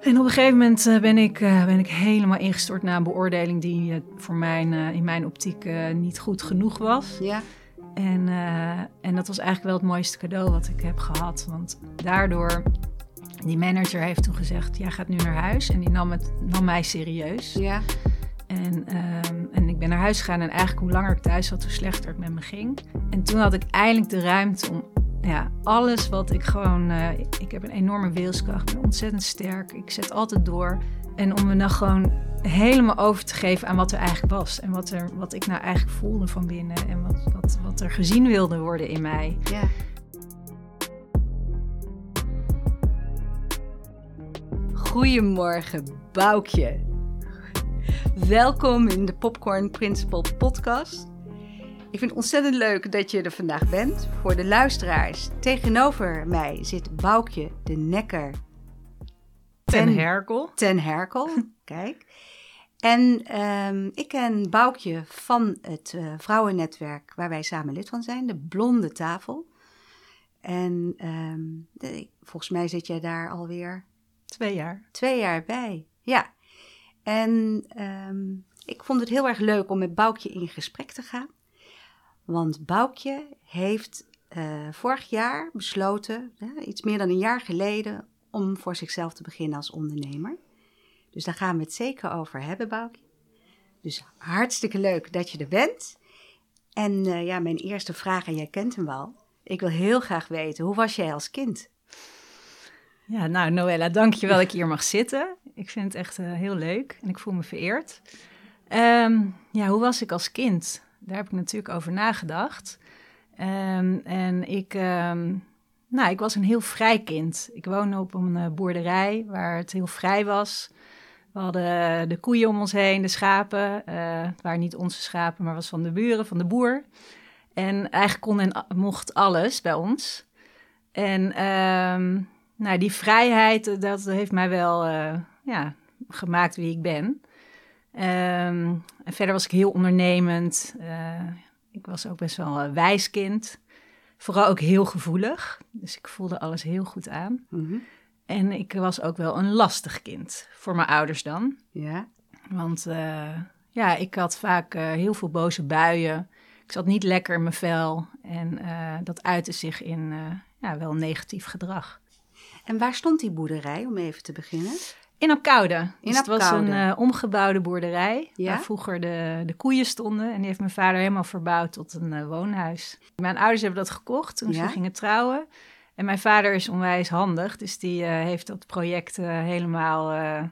En op een gegeven moment eh, ben, ik, eh, ben ik helemaal ingestort na een beoordeling die eh, voor mijn, in mijn optiek niet goed genoeg was. Ja. En, en dat was eigenlijk wel het mooiste cadeau wat ik heb gehad. Want daardoor, die manager heeft toen gezegd, jij gaat nu naar huis. En die nam, het, nam mij serieus. Ja. En, ehm, en ik ben naar huis gegaan en eigenlijk hoe langer ik thuis zat, hoe slechter het met me ging. En toen had ik eindelijk de ruimte om ja, alles wat ik gewoon... eh, ik heb een enorme wilskracht, ik ben ontzettend sterk, ik zet altijd door. En om me dan gewoon helemaal over te geven aan wat er eigenlijk was. En wat, er, wat ik nou eigenlijk voelde van binnen. En wat, wat, wat er gezien wilde worden in mij. Ja. Goedemorgen, Boukje. Welkom in de Popcorn Principle podcast. Ik vind het ontzettend leuk dat je er vandaag bent. Voor de luisteraars, tegenover mij zit Boukje de Nekker Ten Herkel. ten Herkel. Kijk. En ehm, ik ken Boukje van het eh, vrouwennetwerk waar wij samen lid van zijn, de Blonde Tafel. En ehm, de- volgens mij zit jij daar alweer Twee jaar. twee jaar bij. Ja. En ehm, ik vond het heel erg leuk om met Boukje in gesprek te gaan. Want Boukje heeft eh, vorig jaar besloten, iets meer dan een jaar geleden, om voor zichzelf te beginnen als ondernemer. Dus daar gaan we het zeker over hebben, Boukje. Dus hartstikke leuk dat je er bent. En eh, ja, mijn eerste vraag, en jij kent hem wel. Ik wil heel graag weten, hoe was jij als kind? Ja, nou Noella, dankjewel dat ik hier mag zitten. Ik vind het echt eh, heel leuk en ik voel me vereerd. Ehm, ja, hoe was ik als kind? Daar heb ik natuurlijk over nagedacht. Ehm, en ik, ehm, nou, ik was een heel vrij kind. Ik woonde op een eh, boerderij waar het heel vrij was. We hadden de koeien om ons heen, de schapen. eh, het waren niet onze schapen, maar was van de buren, van de boer. En eigenlijk kon en mocht alles bij ons. En ehm, nou, die vrijheid, eh, dat heeft mij wel eh, ja, gemaakt wie ik ben. Ehm, en verder was ik heel ondernemend. Eh, ik was ook best wel een wijs kind. Vooral ook heel gevoelig. Dus ik voelde alles heel goed aan. Mhm. En ik was ook wel een lastig kind. Voor mijn ouders dan. Ja, Want eh, ja, ik had vaak eh, heel veel boze buien. Ik zat niet lekker in mijn vel. En dat uitte zich in ja, wel negatief gedrag. En waar stond die boerderij, om even te beginnen? In Apkoude. In dus het was een eh, omgebouwde boerderij. Ja? Waar vroeger de, de koeien stonden. En die heeft mijn vader helemaal verbouwd tot een eh, woonhuis. Mijn ouders hebben dat gekocht toen Ja? ze gingen trouwen. En mijn vader is onwijs handig. Dus die eh, heeft dat project helemaal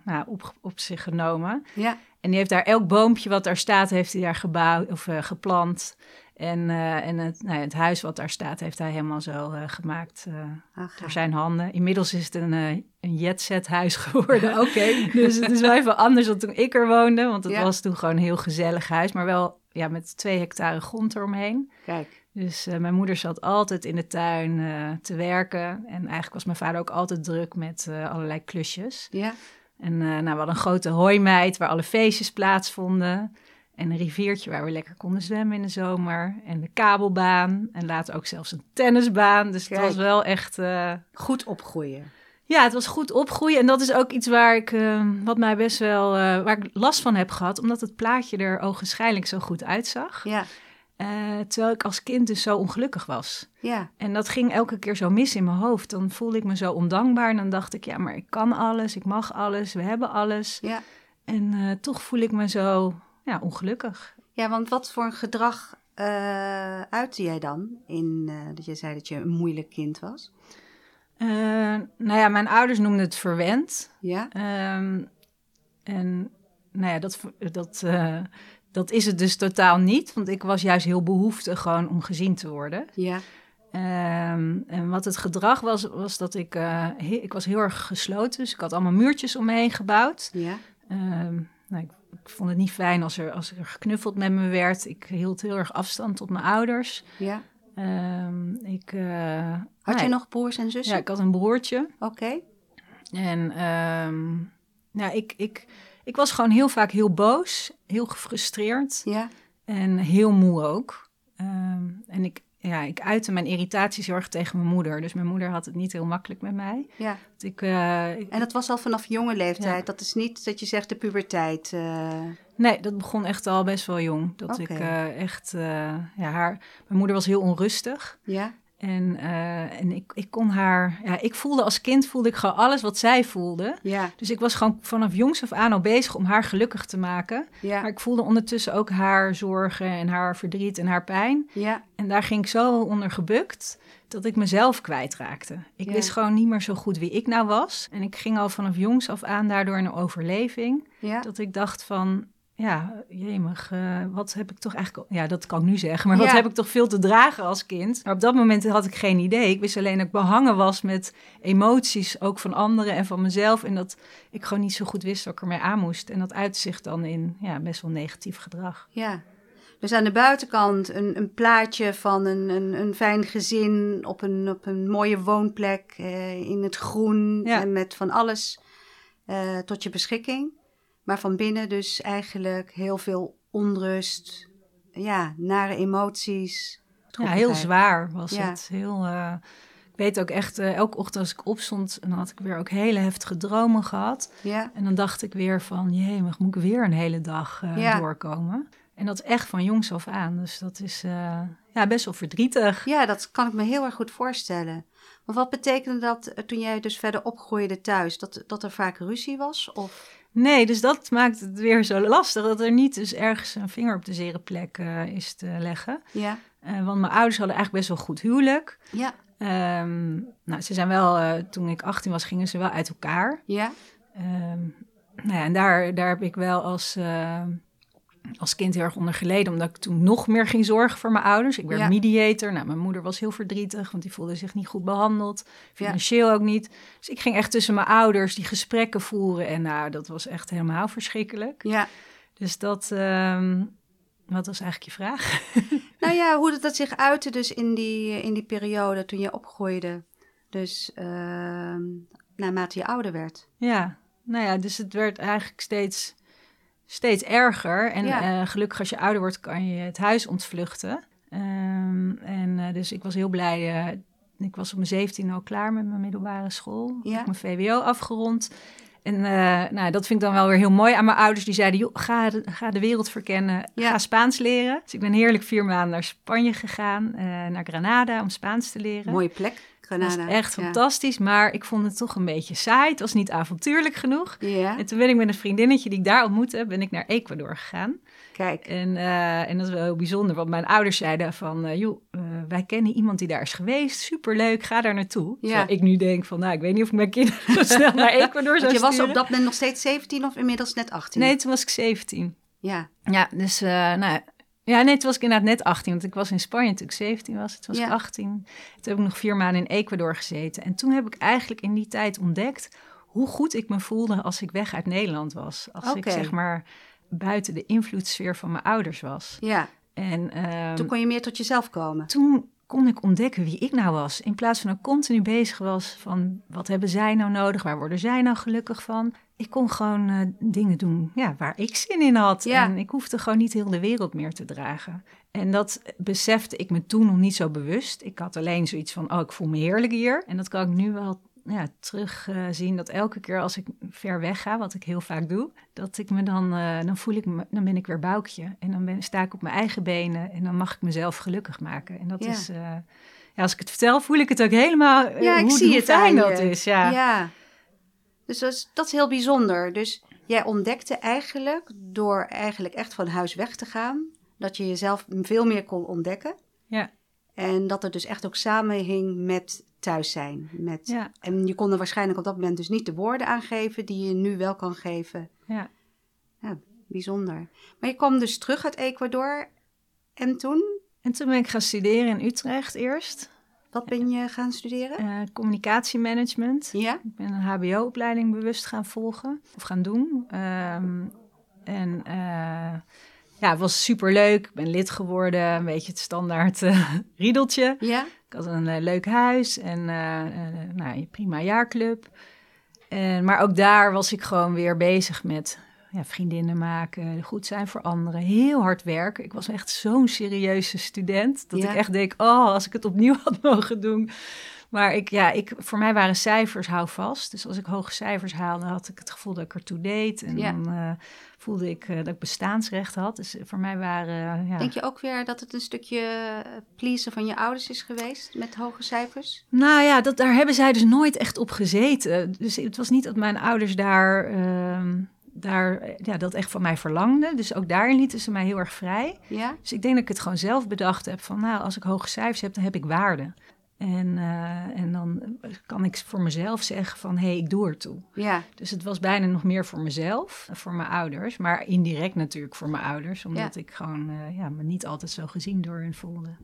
nou, op, op zich genomen. Ja, En die heeft daar elk boompje wat daar staat, heeft hij daar gebouwd of geplant. En, eh, en het, nou ja, het huis wat daar staat, heeft hij helemaal zo eh, gemaakt Ach, door zijn handen. Inmiddels is het een, een jetset huis geworden. Oké. dus het is wel even anders dan toen ik er woonde. Want het Ja. was toen gewoon een heel gezellig huis. Maar wel ja, met twee hectare grond eromheen. Kijk, Dus mijn moeder zat altijd in de tuin te werken. En eigenlijk was mijn vader ook altijd druk met allerlei klusjes. ja, En nou, we hadden een grote hooimeid waar alle feestjes plaatsvonden. En een riviertje waar we lekker konden zwemmen in de zomer. En de kabelbaan. En later ook zelfs een tennisbaan. Dus Kijk. het was wel echt... eh, goed opgroeien. ja, het was goed opgroeien. En dat is ook iets waar ik, eh, wat mij best wel, eh, waar ik last van heb gehad. Omdat het plaatje er ogenschijnlijk zo goed uitzag. Ja, Eh, terwijl ik als kind dus zo ongelukkig was. ja, En dat ging elke keer zo mis in mijn hoofd. Dan voelde ik me zo ondankbaar. En dan dacht ik, ja, maar ik kan alles. Ik mag alles. We hebben alles. ja. En toch voel ik me zo ja, ongelukkig. Ja, want wat voor een gedrag eh uitte jij dan? In, eh, dat je zei dat je een moeilijk kind was. Eh, nou ja, mijn ouders noemden het verwend. Ja, Ehm, en nou ja, dat, dat, dat is het dus totaal niet. Want ik was juist heel behoeftig gewoon om gezien te worden. ja, Ehm, en wat het gedrag was, was dat ik... he- ik was heel erg gesloten. Dus ik had allemaal muurtjes om me heen gebouwd. ja, Ehm, nou, ik, ik vond het niet fijn als er, als er geknuffeld met me werd. Ik hield heel erg afstand tot mijn ouders. ja. Ehm, ik, eh, Had nou je nog broers en zussen? Ja, ik had een broertje. Oké, En ehm, ja, ik, ik, ik was gewoon heel vaak heel boos, heel gefrustreerd ja, en heel moe ook. Ehm, en ik, ja, ik uitte mijn irritatie heel erg tegen mijn moeder. Dus mijn moeder had het niet heel makkelijk met mij. Ja. Ik, uh, ik, en dat was al vanaf jonge leeftijd? Ja. Dat is niet dat je zegt de puberteit? Uh... Nee, dat begon echt al best wel jong. Dat okay. ik uh, echt, ja, haar... Mijn moeder was heel onrustig. Ja. En, uh, en ik, ik kon haar, ja, ik voelde als kind voelde ik gewoon alles wat zij voelde. Ja. Dus ik was gewoon vanaf jongs af aan al bezig om haar gelukkig te maken. Ja. Maar ik voelde ondertussen ook haar zorgen en haar verdriet en haar pijn. Ja. En daar ging ik zo onder gebukt dat ik mezelf kwijtraakte. Ik Ja. wist gewoon niet meer zo goed wie ik nou was. En ik ging al vanaf jongs af aan daardoor in een overleving. Ja. Dat ik dacht van, ja, jemig, eh, wat heb ik toch eigenlijk... Ja, dat kan ik nu zeggen, maar wat heb ik toch veel te dragen als kind? Maar op dat moment had ik geen idee. Ik wist alleen dat ik behangen was met emoties, ook van anderen en van mezelf. En dat ik gewoon niet zo goed wist wat ik ermee aan moest. En dat uitte zich dan in ja, best wel negatief gedrag. Ja. Dus aan de buitenkant een, een plaatje van een, een, een fijn gezin op een, op een mooie woonplek eh, in het groen Ja. en met van alles eh, tot je beschikking. Maar van binnen dus eigenlijk heel veel onrust, ja, nare emoties. Ja, heel zwaar was Ja. het. Heel, eh, ik weet ook echt, eh, elke ochtend als ik opstond, en dan had ik weer ook hele heftige dromen gehad. Ja, En dan dacht ik weer van, jemig, moet ik weer een hele dag eh, Ja. doorkomen? En dat echt van jongs af aan. Dus dat is ja, best wel verdrietig. ja, dat kan ik me heel erg goed voorstellen. Want wat betekende dat toen jij dus verder opgroeide thuis? Dat, dat er vaak ruzie was? Of... Nee, dus dat maakt het weer zo lastig. Dat er niet dus ergens een vinger op de zere plek eh, is te leggen. Ja, Eh, want mijn ouders hadden eigenlijk best wel goed huwelijk. ja, Ehm, nou, ze zijn wel, eh, toen ik 18 was, gingen ze wel uit elkaar. ja, Ehm, nou ja, en daar, daar heb ik wel als, als kind heel erg onder geleden, omdat ik toen nog meer ging zorgen voor mijn ouders. Ik werd Ja. mediator. Nou, mijn moeder was heel verdrietig, want die voelde zich niet goed behandeld. Financieel ook niet. Dus ik ging echt tussen mijn ouders die gesprekken voeren. En nou, dat was echt helemaal verschrikkelijk. ja. Dus dat, ehm, wat was eigenlijk je vraag? Nou ja, hoe dat, dat zich uitte dus in die, in die periode toen je opgroeide. Dus ehm, naarmate je ouder werd. Ja, nou ja, dus het werd eigenlijk steeds, steeds erger. En Ja. eh, gelukkig als je ouder wordt, kan je het huis ontvluchten. Ehm, en eh, dus ik was heel blij. eh, ik was op mijn 17 al klaar met mijn middelbare school. Ja. Ik heb mijn VWO afgerond. En nou, dat vind ik dan wel weer heel mooi aan mijn ouders. Die zeiden, joh, ga, de, ga de wereld verkennen, Ja. ga Spaans leren. Dus ik ben heerlijk vier maanden naar Spanje gegaan, naar Granada, om Spaans te leren. Mooie plek, Dat was echt Ja. fantastisch, maar ik vond het toch een beetje saai. Het was niet avontuurlijk genoeg. Ja, En toen ben ik met een vriendinnetje die ik daar ontmoette, ben ik naar Ecuador gegaan. kijk. En, eh, en dat is wel heel bijzonder, want mijn ouders zeiden van, eh, joh, eh, wij kennen iemand die daar is geweest, superleuk, ga daar naartoe. Ja. Terwijl ik nu denk van, nou, ik weet niet of ik mijn kinderen zo snel naar Ecuador zou Want je was op dat moment nog steeds 17 of inmiddels net 18? Nee, toen was ik 17. Ja, Ja, dus, nou, ja, nee, toen was ik inderdaad net 18, want ik was in Spanje toen ik 17 was. Toen was ik Ja. 18. Toen heb ik nog vier maanden in Ecuador gezeten. En toen heb ik eigenlijk in die tijd ontdekt hoe goed ik me voelde als ik weg uit Nederland was. Als ik zeg maar buiten de invloedssfeer van mijn ouders was. ja. En ehm, Toen kon je meer tot jezelf komen. toen kon ik ontdekken wie ik nou was. In plaats van dat ik continu bezig was van wat hebben zij nou nodig, waar worden zij nou gelukkig van. Ik kon gewoon eh, dingen doen ja, waar ik zin in had. Ja. En ik hoefde gewoon niet heel de wereld meer te dragen. En dat besefte ik me toen nog niet zo bewust. Ik had alleen zoiets van, oh, ik voel me heerlijk hier. En dat kan ik nu wel ja, terugzien. dat elke keer als ik ver weg ga, wat ik heel vaak doe, dat ik me dan, eh, dan voel ik me, dan ben ik weer boukje. En dan ben, sta ik op mijn eigen benen en dan mag ik mezelf gelukkig maken. En dat Ja. is, eh, ja, als ik het vertel, voel ik het ook helemaal, eh, Ja, ik hoe, zie hoe het fijn dat is. Ja. Dus dat is, dat is heel bijzonder. Dus jij ontdekte eigenlijk, door eigenlijk echt van huis weg te gaan, dat je jezelf veel meer kon ontdekken. Ja. En dat het dus echt ook samenhing met thuis zijn. Met, Ja. En je kon er waarschijnlijk op dat moment dus niet de woorden aangeven die je nu wel kan geven. Ja. Ja, bijzonder. Maar je kwam dus terug uit Ecuador. En toen, En toen ben ik gaan studeren in Utrecht eerst. Wat ben je gaan studeren? eh, communicatiemanagement. Ja? Ik ben een HBO-opleiding bewust gaan volgen of gaan doen. Ehm, en eh, ja, het was superleuk. Ik ben lid geworden, een beetje het standaard eh, riedeltje. Ja? Ik had een leuk huis en nou, een prima jaarclub. En, maar ook daar was ik gewoon weer bezig met ja, vriendinnen maken, goed zijn voor anderen, heel hard werken. Ik was echt zo'n serieuze student dat Ja. ik echt denk, oh, als ik het opnieuw had mogen doen. Maar ik, ja, ik, voor mij waren cijfers hou vast. Dus als ik hoge cijfers haalde, had ik het gevoel dat ik ertoe deed. En Ja. dan eh, voelde ik eh, dat ik bestaansrecht had. Dus voor mij waren, ja... Denk je ook weer dat het een stukje eh, pleasen van je ouders is geweest met hoge cijfers? Nou ja, dat, daar hebben zij dus nooit echt op gezeten. Dus het was niet dat mijn ouders daar, ehm, daar eh, ja, dat echt van mij verlangden. Dus ook daarin lieten ze mij heel erg vrij. Ja? Dus ik denk dat ik het gewoon zelf bedacht heb van... nou, als ik hoge cijfers heb, dan heb ik waarde. En, eh, en dan kan ik voor mezelf zeggen van, hé, hey, ik doe ertoe. Ja. Dus het was bijna nog meer voor mezelf, voor mijn ouders. Maar indirect natuurlijk voor mijn ouders. Omdat ik gewoon eh, ja, me niet altijd zo gezien door hen voelde.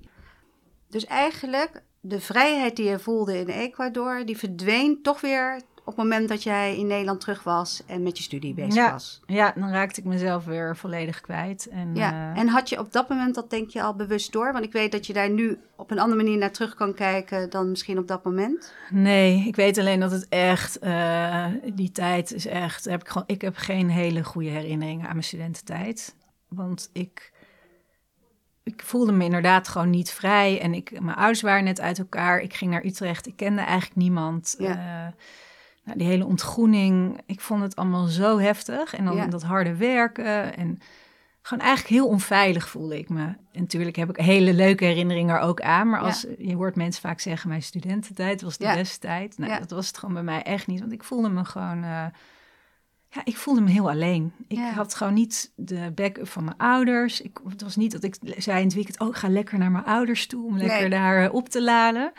Dus eigenlijk, de vrijheid die je voelde in Ecuador, die verdween toch weer op het moment dat jij in Nederland terug was en met je studie bezig Ja. was. Ja, dan raakte ik mezelf weer volledig kwijt. En, Ja, eh, en had je op dat moment dat denk je al bewust door? Want ik weet dat je daar nu op een andere manier naar terug kan kijken dan misschien op dat moment. Nee, ik weet alleen dat het echt, eh, die tijd is echt, heb ik, gewoon, ik heb geen hele goede herinneringen aan mijn studententijd. Want ik, ik voelde me inderdaad gewoon niet vrij en ik, mijn ouders waren net uit elkaar. Ik ging naar Utrecht, ik kende eigenlijk niemand. Ja. Eh, nou, die hele ontgroening, ik vond het allemaal zo heftig. En dan Ja. dat harde werken en gewoon eigenlijk heel onveilig voelde ik me. En natuurlijk heb ik hele leuke herinneringen er ook aan. Maar Ja. als, je hoort mensen vaak zeggen, mijn studententijd was de Ja. beste tijd. Nou, Ja. dat was het gewoon bij mij echt niet. Want ik voelde me gewoon... eh, ja, ik voelde me heel alleen. Ik Ja. had gewoon niet de backup van mijn ouders. Ik, het was niet dat ik zei in het weekend... oh, ik ga lekker naar mijn ouders toe om lekker Nee. daar eh, op te laden.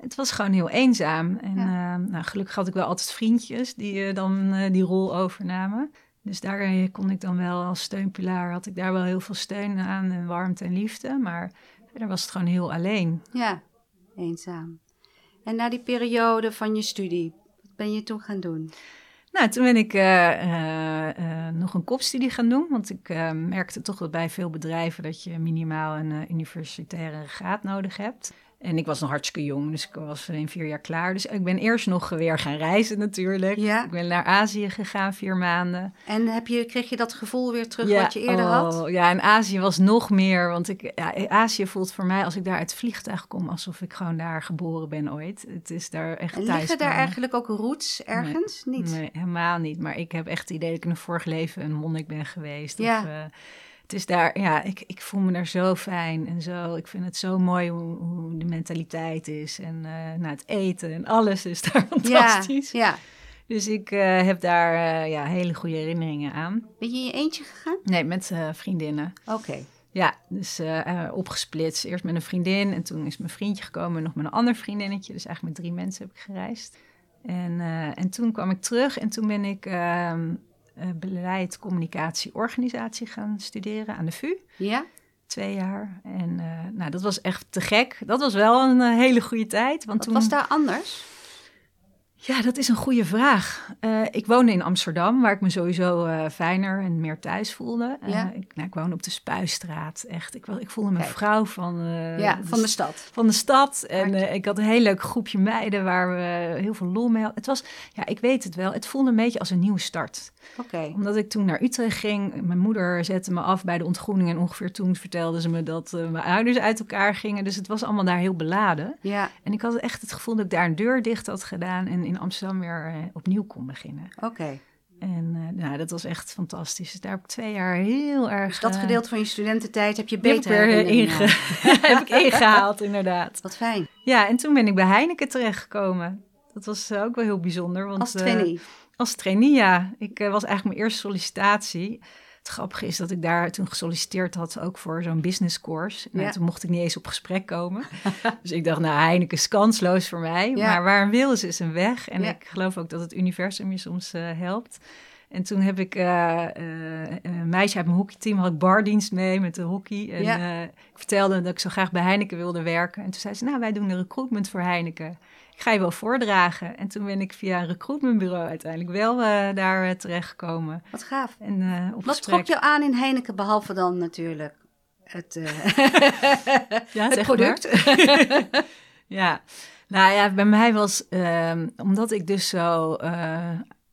Het was gewoon heel eenzaam. En Ja. eh, nou, gelukkig had ik wel altijd vriendjes die eh, dan eh, die rol overnamen. Dus daar eh, kon ik dan wel als steunpilaar... had ik daar wel heel veel steun aan en warmte en liefde. Maar verder was het gewoon heel alleen. Ja, eenzaam. En na die periode van je studie, wat ben je toen gaan doen? Nou, toen ben ik nog een kopstudie gaan doen. Want ik merkte toch dat bij veel bedrijven dat je minimaal een universitaire graad nodig hebt. En ik was nog hartstikke jong, dus ik was in vier jaar klaar. Dus ik ben eerst nog weer gaan reizen natuurlijk. Ja. Ik ben naar Azië gegaan, vier maanden. En heb je, kreeg je dat gevoel weer terug Ja, wat je eerder oh, had? Ja, en Azië was nog meer. Want ik, ja, Azië voelt voor mij, als ik daar uit het vliegtuig kom, alsof ik gewoon daar geboren ben ooit. Het is daar echt En thuis. liggen daar eigenlijk ook roots ergens? Niet? Nee, helemaal niet. Maar ik heb echt het idee dat ik in een vorig leven een monnik ben geweest. Ja. Of, eh, het is daar, ja, ik, ik voel me daar zo fijn en zo. Ik vind het zo mooi hoe, hoe de mentaliteit is. En eh nou, het eten en alles is daar Ja, fantastisch. ja. Dus ik eh, heb daar eh, ja, hele goede herinneringen aan. Ben je in je eentje gegaan? Nee, met vriendinnen. Oké. Ja, dus opgesplitst. Eerst met een vriendin en toen is mijn vriendje gekomen en nog met een ander vriendinnetje. Dus eigenlijk met drie mensen heb ik gereisd. En, en toen kwam ik terug en toen ben ik ehm, eh, beleid, communicatie, organisatie gaan studeren aan de VU. Ja? Twee jaar. En eh, nou, dat was echt te gek. Dat was wel een eh, hele goede tijd. Want Wat toen... was daar anders? Ja, dat is een goede vraag. Eh, ik woonde in Amsterdam, waar ik me sowieso eh, fijner en meer thuis voelde. Eh, Ja. ik, nou, ik woonde op de Spuistraat. Echt, ik, ik voelde me Kijk. vrouw van, ja, de van de stad. van de stad. En ik had een heel leuk groepje meiden waar we heel veel lol mee hadden. Het was, ja, ik weet het wel, het voelde een beetje als een nieuwe start. Oké. Omdat ik toen naar Utrecht ging, mijn moeder zette me af bij de ontgroening. En ongeveer toen vertelde ze me dat mijn ouders uit elkaar gingen. Dus het was allemaal daar heel beladen. Ja, En ik had echt het gevoel dat ik daar een deur dicht had gedaan en in Amsterdam weer eh, opnieuw kon beginnen. oké. En eh, nou, dat was echt fantastisch. Dus daar heb ik twee jaar heel erg... Dus dat eh, gedeelte van je studententijd heb je die heb ik beter inge- heb ik ingehaald, inderdaad. Wat fijn. Ja, en toen ben ik bij Heineken terechtgekomen. Dat was ook wel heel bijzonder. Want, Als trainee. als trainee, ja. Ik was eigenlijk mijn eerste sollicitatie. Het grappige is dat ik daar toen gesolliciteerd had, ook voor zo'n business course. Ja. Toen mocht ik niet eens op gesprek komen. dus ik dacht, nou, Heineken is kansloos voor mij. Ja. Maar waar een wil is, is een weg. En Ja. ik geloof ook dat het universum je soms eh, helpt. En toen heb ik eh, eh, een meisje uit mijn hockeyteam, had ik bardienst mee met de hockey. En Ja. eh, ik vertelde dat ik zo graag bij Heineken wilde werken. En toen zei ze, nou, wij doen de recruitment voor Heineken. Ik ga je wel voordragen. En toen ben ik via een recruitmentbureau uiteindelijk wel daar terechtgekomen. Wat gaaf. En op Wat gesprek. trok je aan in Heineken, behalve dan natuurlijk het, Ja, het product? ja, nou ja, bij mij was, ehm, omdat ik dus zo,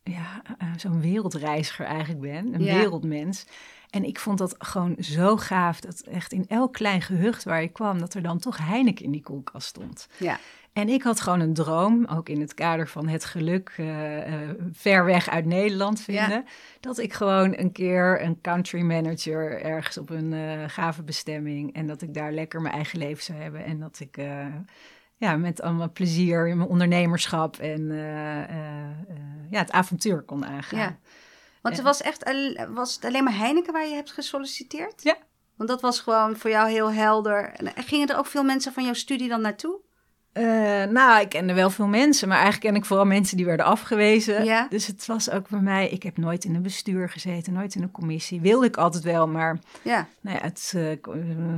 ja, eh, zo'n wereldreiziger eigenlijk ben, een Ja. wereldmens. En ik vond dat gewoon zo gaaf, dat echt in elk klein gehucht waar je kwam, dat er dan toch Heineken in die koelkast stond. Ja. En ik had gewoon een droom, ook in het kader van het geluk eh, eh, ver weg uit Nederland vinden, Ja. dat ik gewoon een keer een country manager ergens op een gave bestemming en dat ik daar lekker mijn eigen leven zou hebben en dat ik ja, met allemaal plezier in mijn ondernemerschap en eh, eh, eh, ja, het avontuur kon aangaan. Ja. Want het was echt was het alleen maar Heineken waar je hebt gesolliciteerd? Ja. Want dat was gewoon voor jou heel helder. En gingen er ook veel mensen van jouw studie dan naartoe? Eh, nou, ik kende wel veel mensen, maar eigenlijk ken ik vooral mensen die werden afgewezen. Ja. Dus het was ook bij mij, ik heb nooit in een bestuur gezeten, nooit in een commissie. Wilde ik altijd wel, maar Ja. nou ja, het eh, eh,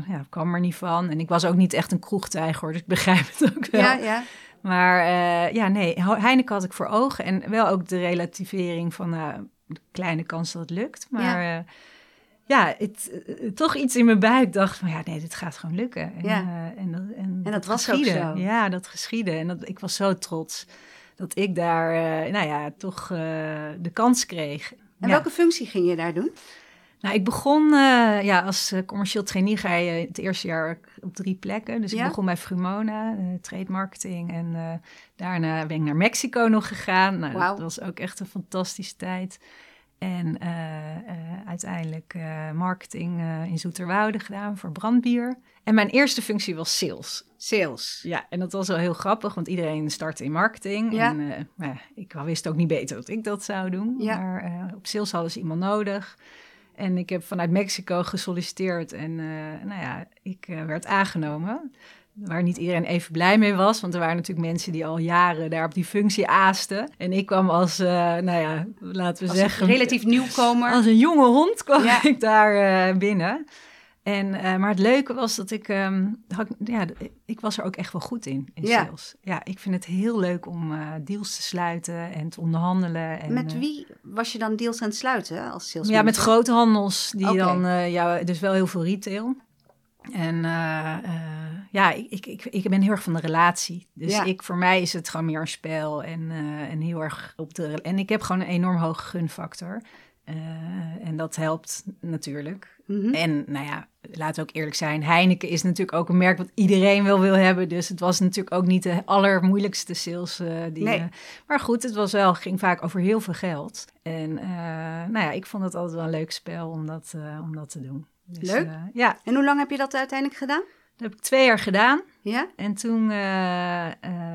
ja, kwam er niet van. En ik was ook niet echt een kroegtijger, hoor, dus ik begrijp het ook wel. Ja, ja. Maar ja, nee, He- Heineken had ik voor ogen. En wel ook de relativering van nou, de kleine kans dat het lukt. Maar ja, ja het, eh, toch iets in mijn buik dacht van ja, nee, dit gaat gewoon lukken. En, Ja. eh, en, dat, en, En dat was ook geschiedde. zo. Ja, dat geschiedde. En dat, ik was zo trots dat ik daar, eh, nou ja, toch eh, de kans kreeg. En Ja. welke functie ging je daar doen? Nou, ik begon eh, ja, als eh, commercieel trainee ga je het eerste jaar op drie plekken. Dus Ja? ik begon bij Frumona, eh, trade marketing. En eh, daarna ben ik naar Mexico nog gegaan. Nou. Dat was ook echt een fantastische tijd. En eh, eh, uiteindelijk eh, marketing in Zoeterwoude gedaan voor brandbier. En mijn eerste functie was sales. Sales. Ja, en dat was wel heel grappig, want iedereen startte in marketing. Ja. En eh, nou ik wist ook niet beter dat ik dat zou doen. Ja. Maar op sales hadden ze iemand nodig. En ik heb vanuit Mexico gesolliciteerd en nou ja, ik werd aangenomen. Waar niet iedereen even blij mee was, want er waren natuurlijk mensen die al jaren daar op die functie aasten. En ik kwam als, eh, nou ja, laten we Als zeggen, relatief nieuwkomer. als een jonge hond kwam Ja. ik daar eh, binnen. En, eh, maar het leuke was dat ik, ehm, had, ja, ik was er ook echt wel goed in, in Ja. sales. Ja, ik vind het heel leuk om deals te sluiten en te onderhandelen. En, met wie was je dan deals aan het sluiten als sales ja, met manager? grote handels, die dan, ja, dus wel heel veel retail. En eh, eh, ja, ik, ik, ik, ik ben heel erg van de relatie. Dus Ja. ik, voor mij is het gewoon meer een spel en, eh, en heel erg op de... En ik heb gewoon een enorm hoge gunfactor. En dat helpt natuurlijk. Mhm. En nou ja, laten we ook eerlijk zijn, Heineken is natuurlijk ook een merk wat iedereen wel wil hebben. Dus het was natuurlijk ook niet de allermoeilijkste sales. die, Nee. maar goed, het was wel, ging vaak over heel veel geld. En nou ja, ik vond het altijd wel een leuk spel om dat, om dat te doen. Dus, Leuk. eh, ja, En hoe lang heb je dat uiteindelijk gedaan? dat heb ik twee jaar gedaan. Ja? En toen eh, eh,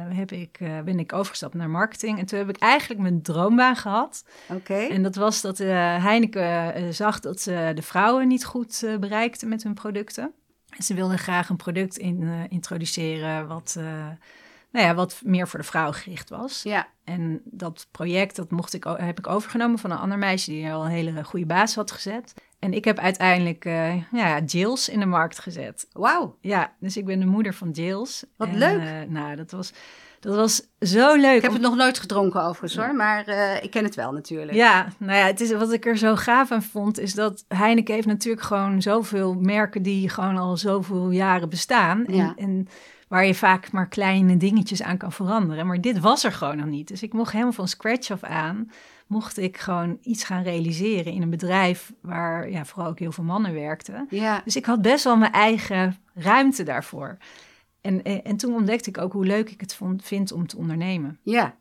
heb ik, ben ik overgestapt naar marketing. En toen heb ik eigenlijk mijn droombaan gehad. Oké. En dat was dat Heineken zag dat ze de vrouwen niet goed bereikten met hun producten. En ze wilden graag een product in, introduceren wat, nou ja, wat meer voor de vrouwen gericht was. Ja. En dat project dat mocht ik, heb ik overgenomen van een ander meisje die al een hele goede baas had gezet. En ik heb uiteindelijk eh ja, Jills in de markt gezet. Wauw. Ja, dus ik ben de moeder van Jills. Wat En, leuk. eh, nou, dat was, dat was zo leuk. Ik heb om- het nog nooit gedronken overigens hoor, maar eh, ik ken het wel natuurlijk. Ja, nou ja, het is, wat ik er zo gaaf aan vond, is dat Heineken heeft natuurlijk gewoon zoveel merken die gewoon al zoveel jaren bestaan. En, Ja. en waar je vaak maar kleine dingetjes aan kan veranderen. Maar dit was er gewoon nog niet. Dus ik mocht helemaal van scratch af aan, mocht ik gewoon iets gaan realiseren in een bedrijf waar ja, vooral ook heel veel mannen werkten. Ja. Dus ik had best wel mijn eigen ruimte daarvoor. En, en, en toen ontdekte ik ook hoe leuk ik het vond, vind om te ondernemen. Ja.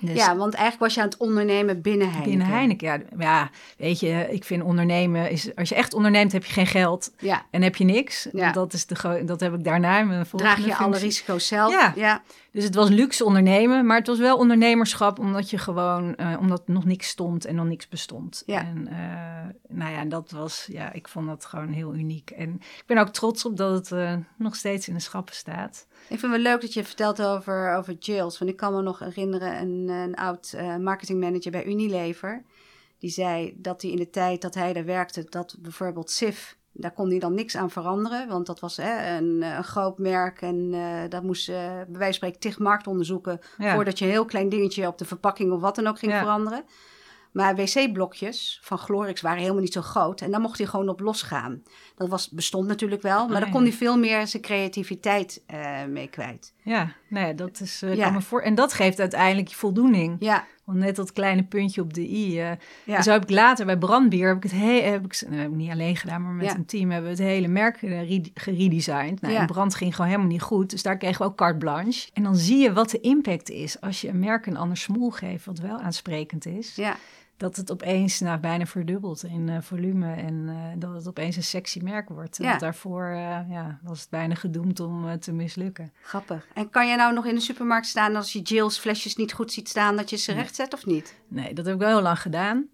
Dus ja, want eigenlijk was je aan het ondernemen binnen Heineken. Binnen Heineken, ja. Ja, weet je, ik vind ondernemen is... Als je echt onderneemt, heb je geen geld Ja. en heb je niks. Ja. Dat, is de, dat heb ik daarna in mijn volgende Draag je alle risico's zelf? Ja. Dus het was luxe ondernemen, maar het was wel ondernemerschap... omdat je gewoon, eh, omdat nog niks stond en nog niks bestond. Ja. En eh, nou ja, dat was... Ja, ik vond dat gewoon heel uniek. En ik ben ook trots op dat het eh, nog steeds in de schappen staat. Ik vind het wel leuk dat je vertelt over, over Jills. Want ik kan me nog herinneren, een, een oud marketingmanager bij Unilever. Die zei dat hij in de tijd dat hij daar werkte, dat bijvoorbeeld SIF, daar kon hij dan niks aan veranderen. Want dat was hè, een, een groot merk en eh dat moest eh, bij wijze van spreken tig marktonderzoeken Ja. voordat je een heel klein dingetje op de verpakking of wat dan ook ging Ja. veranderen. Maar wc-blokjes van Glorix waren helemaal niet zo groot. En daar mocht hij gewoon op losgaan. Dat was, bestond natuurlijk wel, maar daar ja. kon hij veel meer zijn creativiteit eh, mee kwijt. Ja, nou ja, dat is. eh, Ja. kan me voor... En dat geeft uiteindelijk je voldoening. Ja, Want net dat kleine puntje op de i. ja. En zo heb ik later bij Brandbier, heb ik het he heb ik, nou, heb ik niet alleen gedaan, maar met een team hebben we het hele merk re- geredesigned. Nou, en brand ging gewoon helemaal niet goed, dus daar kregen we ook carte blanche. En dan zie je wat de impact is als je een merk een ander smoel geeft, wat wel aansprekend is. ja. Dat het opeens nou, bijna verdubbelt in eh, volume en eh, dat het opeens een sexy merk wordt. Ja. Want daarvoor eh, ja, was het bijna gedoemd om te mislukken. Grappig. En kan je nou nog in de supermarkt staan als je Jill's flesjes niet goed ziet staan, dat je ze recht zet of niet? Nee, dat heb ik wel heel lang gedaan.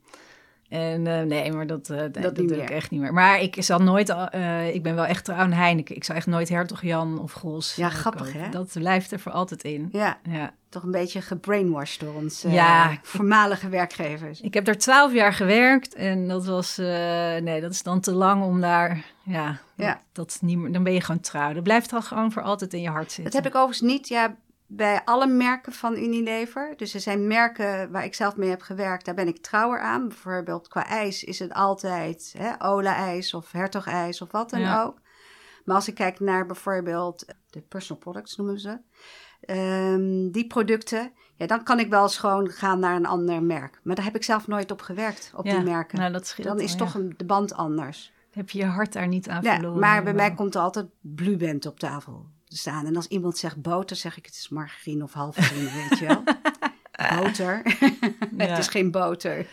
En eh, nee, maar dat, nee, dat, doe ik echt niet meer. Maar ik zal nooit, al- eh, ik ben wel echt trouw aan Heineken. Ik zou echt nooit Hertog Jan of Gros Ja, grappig, kopen. hè? Dat blijft er voor altijd in. Ja, Ja. toch een beetje gebrainwashed door ons Ja. voormalige werkgevers. Ik heb daar twaalf jaar gewerkt en dat was, nee, dat is dan te lang om daar, ja, Ja. Dat, niet meer, dan ben je gewoon trouw. Dat blijft dan gewoon voor altijd in je hart zitten. Dat heb ik overigens niet ja, bij alle merken van Unilever. Dus er zijn merken waar ik zelf mee heb gewerkt, daar ben ik trouwer aan. Bijvoorbeeld qua ijs is het altijd hè, Ola-ijs of Hertog-ijs of wat dan Ja. ook. Maar als ik kijk naar bijvoorbeeld de personal products noemen ze, ehm, die producten, ja, dan kan ik wel eens gewoon gaan naar een ander merk. Maar daar heb ik zelf nooit op gewerkt, op Ja, die merken. Nou, dat dan is wel, toch ja. een, de band anders. Heb je je hart daar niet aan Ja, verloren? maar bij mij komt er altijd Blueband op tafel staan. En als iemand zegt boter, zeg ik het is margarine of halfgarine, weet je wel. Boter. Ja. het is geen boter.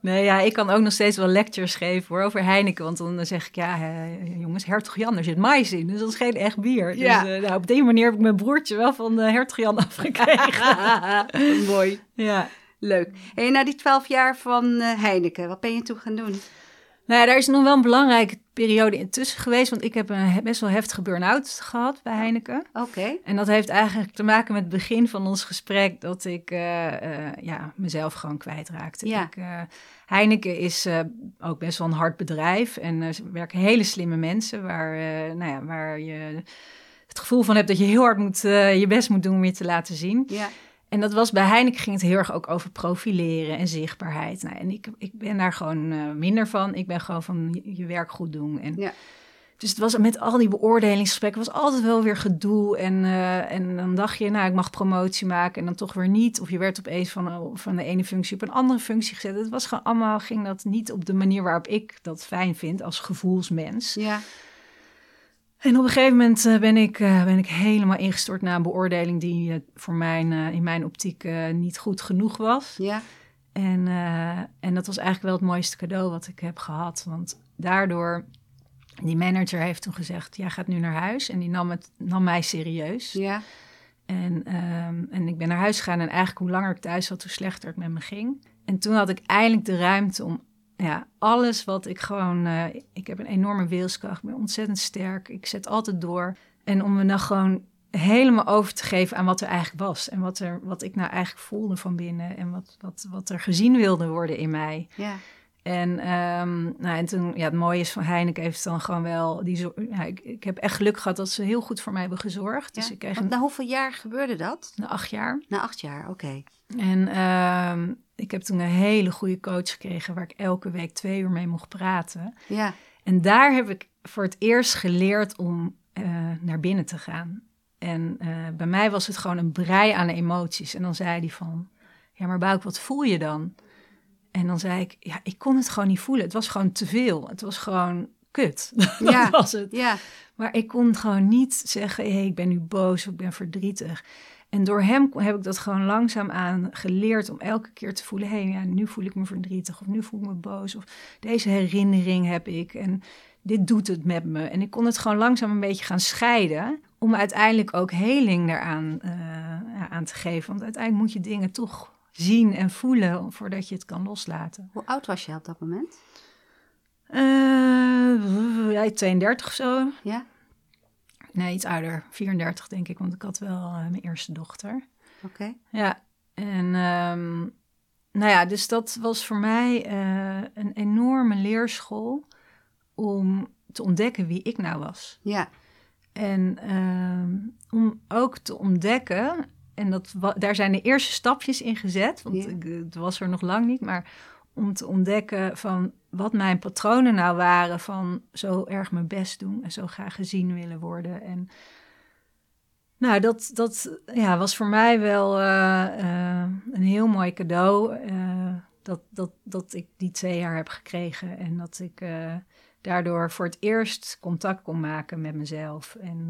Nee, ja, ik kan ook nog steeds wel lectures geven hoor, over Heineken. Want dan zeg ik, ja, eh, jongens, Hertog Jan, er zit mais in. Dus dat is geen echt bier. Ja. Dus nou, op die manier heb ik mijn broertje wel van de Hertog Jan afgekregen. Mooi. ja. Leuk. En na die twaalf jaar van eh, Heineken, wat ben je toen gaan doen? Nou ja, daar is nog wel een belangrijke periode intussen geweest. Want ik heb een best wel heftige burn-out gehad bij Heineken. Oké. En dat heeft eigenlijk te maken met het begin van ons gesprek dat ik eh, eh, ja, mezelf gewoon kwijtraakte. Ja. Ik, eh, Heineken is ook best wel een hard bedrijf en er werken hele slimme mensen waar, nou ja, waar je het gevoel van hebt dat je heel hard moet, je best moet doen om je te laten zien. Ja. En dat was bij Heineken ging het heel erg ook over profileren en zichtbaarheid. Nou, en ik, ik ben daar gewoon eh, minder van. Ik ben gewoon van je, je werk goed doen. En Ja. dus het was met al die beoordelingsgesprekken was altijd wel weer gedoe. En, eh, en dan dacht je, nou, ik mag promotie maken en dan toch weer niet. Of je werd opeens van, van de ene functie op een andere functie gezet. Het was gewoon allemaal, ging dat niet op de manier waarop ik dat fijn vind als gevoelsmens. Ja. En op een gegeven moment eh, ben, ik, eh, ben ik helemaal ingestort naar een beoordeling die eh, voor mijn, in mijn optiek niet goed genoeg was. Ja. En, en dat was eigenlijk wel het mooiste cadeau wat ik heb gehad. Want daardoor, die manager heeft toen gezegd, jij gaat nu naar huis. En die nam, het, nam mij serieus. Ja. En, ehm, en ik ben naar huis gegaan en eigenlijk hoe langer ik thuis zat, hoe slechter het met me ging. En toen had ik eindelijk de ruimte om ja, alles wat ik gewoon... eh, ik heb een enorme wilskracht, ik ben ontzettend sterk. Ik zet altijd door. En om me dan gewoon helemaal over te geven aan wat er eigenlijk was. En wat, er, wat ik nou eigenlijk voelde van binnen. En wat, wat, wat er gezien wilde worden in mij. Ja. En, ehm, nou, en toen, ja, het mooie is van Heineken heeft dan gewoon wel... Die, zo- ja, ik, ik heb echt geluk gehad dat ze heel goed voor mij hebben gezorgd. Dus ik kreeg een, na hoeveel jaar gebeurde dat? na acht jaar. Na acht jaar, oké. En ehm, ik heb toen een hele goede coach gekregen... waar ik elke week twee uur mee mocht praten. Ja. En daar heb ik voor het eerst geleerd om eh, naar binnen te gaan. En eh, bij mij was het gewoon een brei aan emoties. En dan zei hij van, ja maar Bouk, wat voel je dan? En dan zei ik, ja, ik kon het gewoon niet voelen. Het was gewoon te veel. Het was gewoon kut. Ja. dat was het. Ja. Maar ik kon gewoon niet zeggen, hey, ik ben nu boos of ik ben verdrietig. En door hem heb ik dat gewoon langzaam aan geleerd om elke keer te voelen, hey, ja, nu voel ik me verdrietig of nu voel ik me boos of deze herinnering heb ik en dit doet het met me. En ik kon het gewoon langzaam een beetje gaan scheiden om uiteindelijk ook heling daaraan eh, ja, aan te geven. Want uiteindelijk moet je dingen toch zien en voelen voordat je het kan loslaten. Hoe oud was je op dat moment? Eh, ja, 32 of zo. Ja. Nee, iets ouder. 34 denk ik, want ik had wel eh, mijn eerste dochter. Oké. Ja, en ehm, nou ja, dus dat was voor mij eh, een enorme leerschool om te ontdekken wie ik nou was. Ja. En ehm, om ook te ontdekken, en dat, daar zijn de eerste stapjes in gezet, want Ja. ik, het was er nog lang niet, maar om te ontdekken van wat mijn patronen nou waren van zo erg mijn best doen en zo graag gezien willen worden. En Nou, dat, dat ja, was voor mij wel eh, eh, een heel mooi cadeau. eh, dat, dat, dat ik die twee jaar heb gekregen. En dat ik daardoor voor het eerst contact kon maken met mezelf. En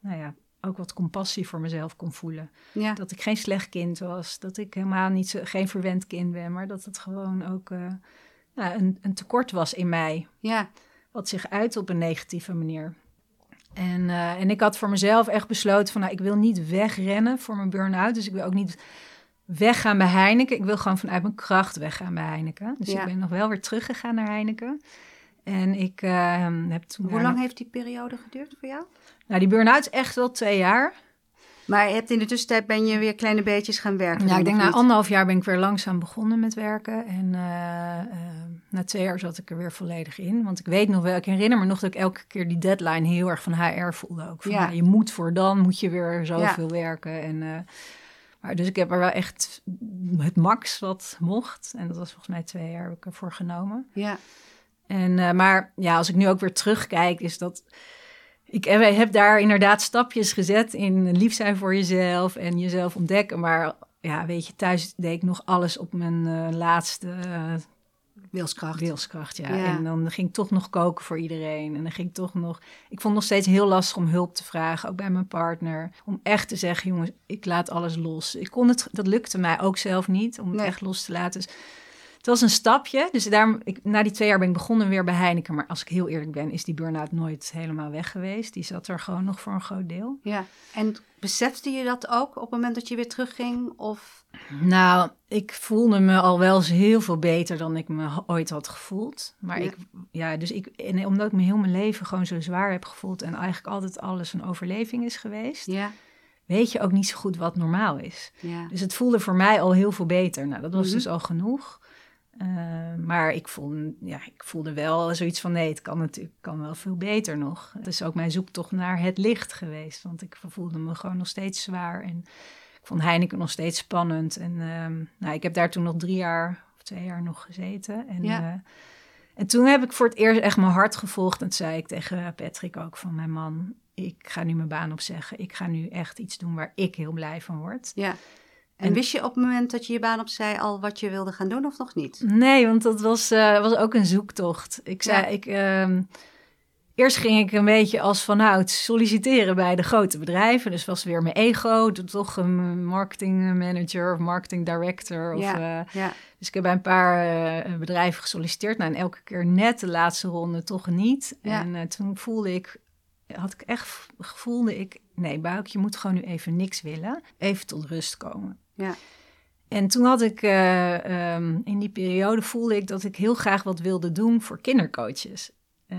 nou ja, ook wat compassie voor mezelf kon voelen. Ja. Dat ik geen slecht kind was. Dat ik helemaal niet zo, geen verwend kind ben. Maar dat het gewoon ook eh, ja, een, een tekort was in mij ja. wat zich uit op een negatieve manier. En, eh, en ik had voor mezelf echt besloten van, nou, ik wil niet wegrennen voor mijn burn-out. Dus ik wil ook niet weggaan bij Heineken. Ik wil gewoon vanuit mijn kracht weggaan bij Heineken. Dus Ja. ik ben nog wel weer teruggegaan naar Heineken. En ik eh, heb toen... Hoe lang heeft die periode geduurd voor jou? Nou, die burn-out is echt wel twee jaar. Maar je hebt in de tussentijd ben je weer kleine beetjes gaan werken. Ja, ik denk na anderhalf jaar ben ik weer langzaam begonnen met werken. En eh, eh, na twee jaar zat ik er weer volledig in. Want ik weet nog wel, ik herinner me nog dat ik elke keer die deadline heel erg van HR voelde ook. Van, Ja. ja. je moet voor dan, moet je weer zoveel werken. En, eh, maar dus ik heb er wel echt het max wat mocht. En dat was volgens mij twee jaar heb ik ervoor genomen. Ja, En, maar ja, als ik nu ook weer terugkijk, is dat. Ik heb- heb daar inderdaad stapjes gezet in lief zijn voor jezelf en jezelf ontdekken. Maar ja, weet je, thuis deed ik nog alles op mijn eh, laatste eh, wilskracht. wilskracht. Ja. Ja. En dan ging ik toch nog koken voor iedereen. En dan ging ik toch nog. Ik vond het nog steeds heel lastig om hulp te vragen, ook bij mijn partner. Om echt te zeggen, jongens, ik laat alles los. Ik kon het, dat lukte mij ook zelf niet om het Nee. echt los te laten. Dus was een stapje. Dus daarom, ik, na die twee jaar ben ik begonnen weer bij Heineken. Maar als ik heel eerlijk ben, is die burn-out nooit helemaal weg geweest. Die zat er gewoon nog voor een groot deel. Ja, en besefte je dat ook op het moment dat je weer terugging? Of Nou, ik voelde me al wel eens heel veel beter dan ik me ooit had gevoeld. Maar Ja. ik, ja, dus ik, en omdat ik me heel mijn leven gewoon zo zwaar heb gevoeld en eigenlijk altijd alles een overleving is geweest, ja, weet je ook niet zo goed wat normaal is. ja, Dus het voelde voor mij al heel veel beter. Nou, dat was Mhm. dus al genoeg. Eh, maar ik voelde, ja, ik voelde wel zoiets van nee, het kan natuurlijk kan wel veel beter nog. Het is ook mijn zoektocht naar het licht geweest. Want ik voelde me gewoon nog steeds zwaar. En ik vond Heineken nog steeds spannend. En ehm, nou, ik heb daar toen nog drie jaar of twee jaar nog gezeten. En, Ja. eh, en toen heb ik voor het eerst echt mijn hart gevolgd. En zei ik tegen Patrick ook van mijn man... ik ga nu mijn baan opzeggen. Ik ga nu echt iets doen waar ik heel blij van word. ja. En, wist je op het moment dat je je baan opzij al wat je wilde gaan doen of nog niet? Nee, want dat was, eh, was ook een zoektocht. Ik zei, Ja. ik, ehm, eerst ging ik een beetje als vanuit solliciteren bij de grote bedrijven. Dus was weer mijn ego, toch een marketing manager of marketing director. Of, Ja. eh, Ja, dus ik heb bij een paar eh, bedrijven gesolliciteerd. Nou, en elke keer net de laatste ronde toch niet. Ja. En toen voelde ik, had ik echt, voelde ik, nee Buik, je moet gewoon nu even niks willen. Even tot rust komen. Ja, En toen had ik, eh, ehm, in die periode voelde ik dat ik heel graag wat wilde doen voor kindercoaches. Eh,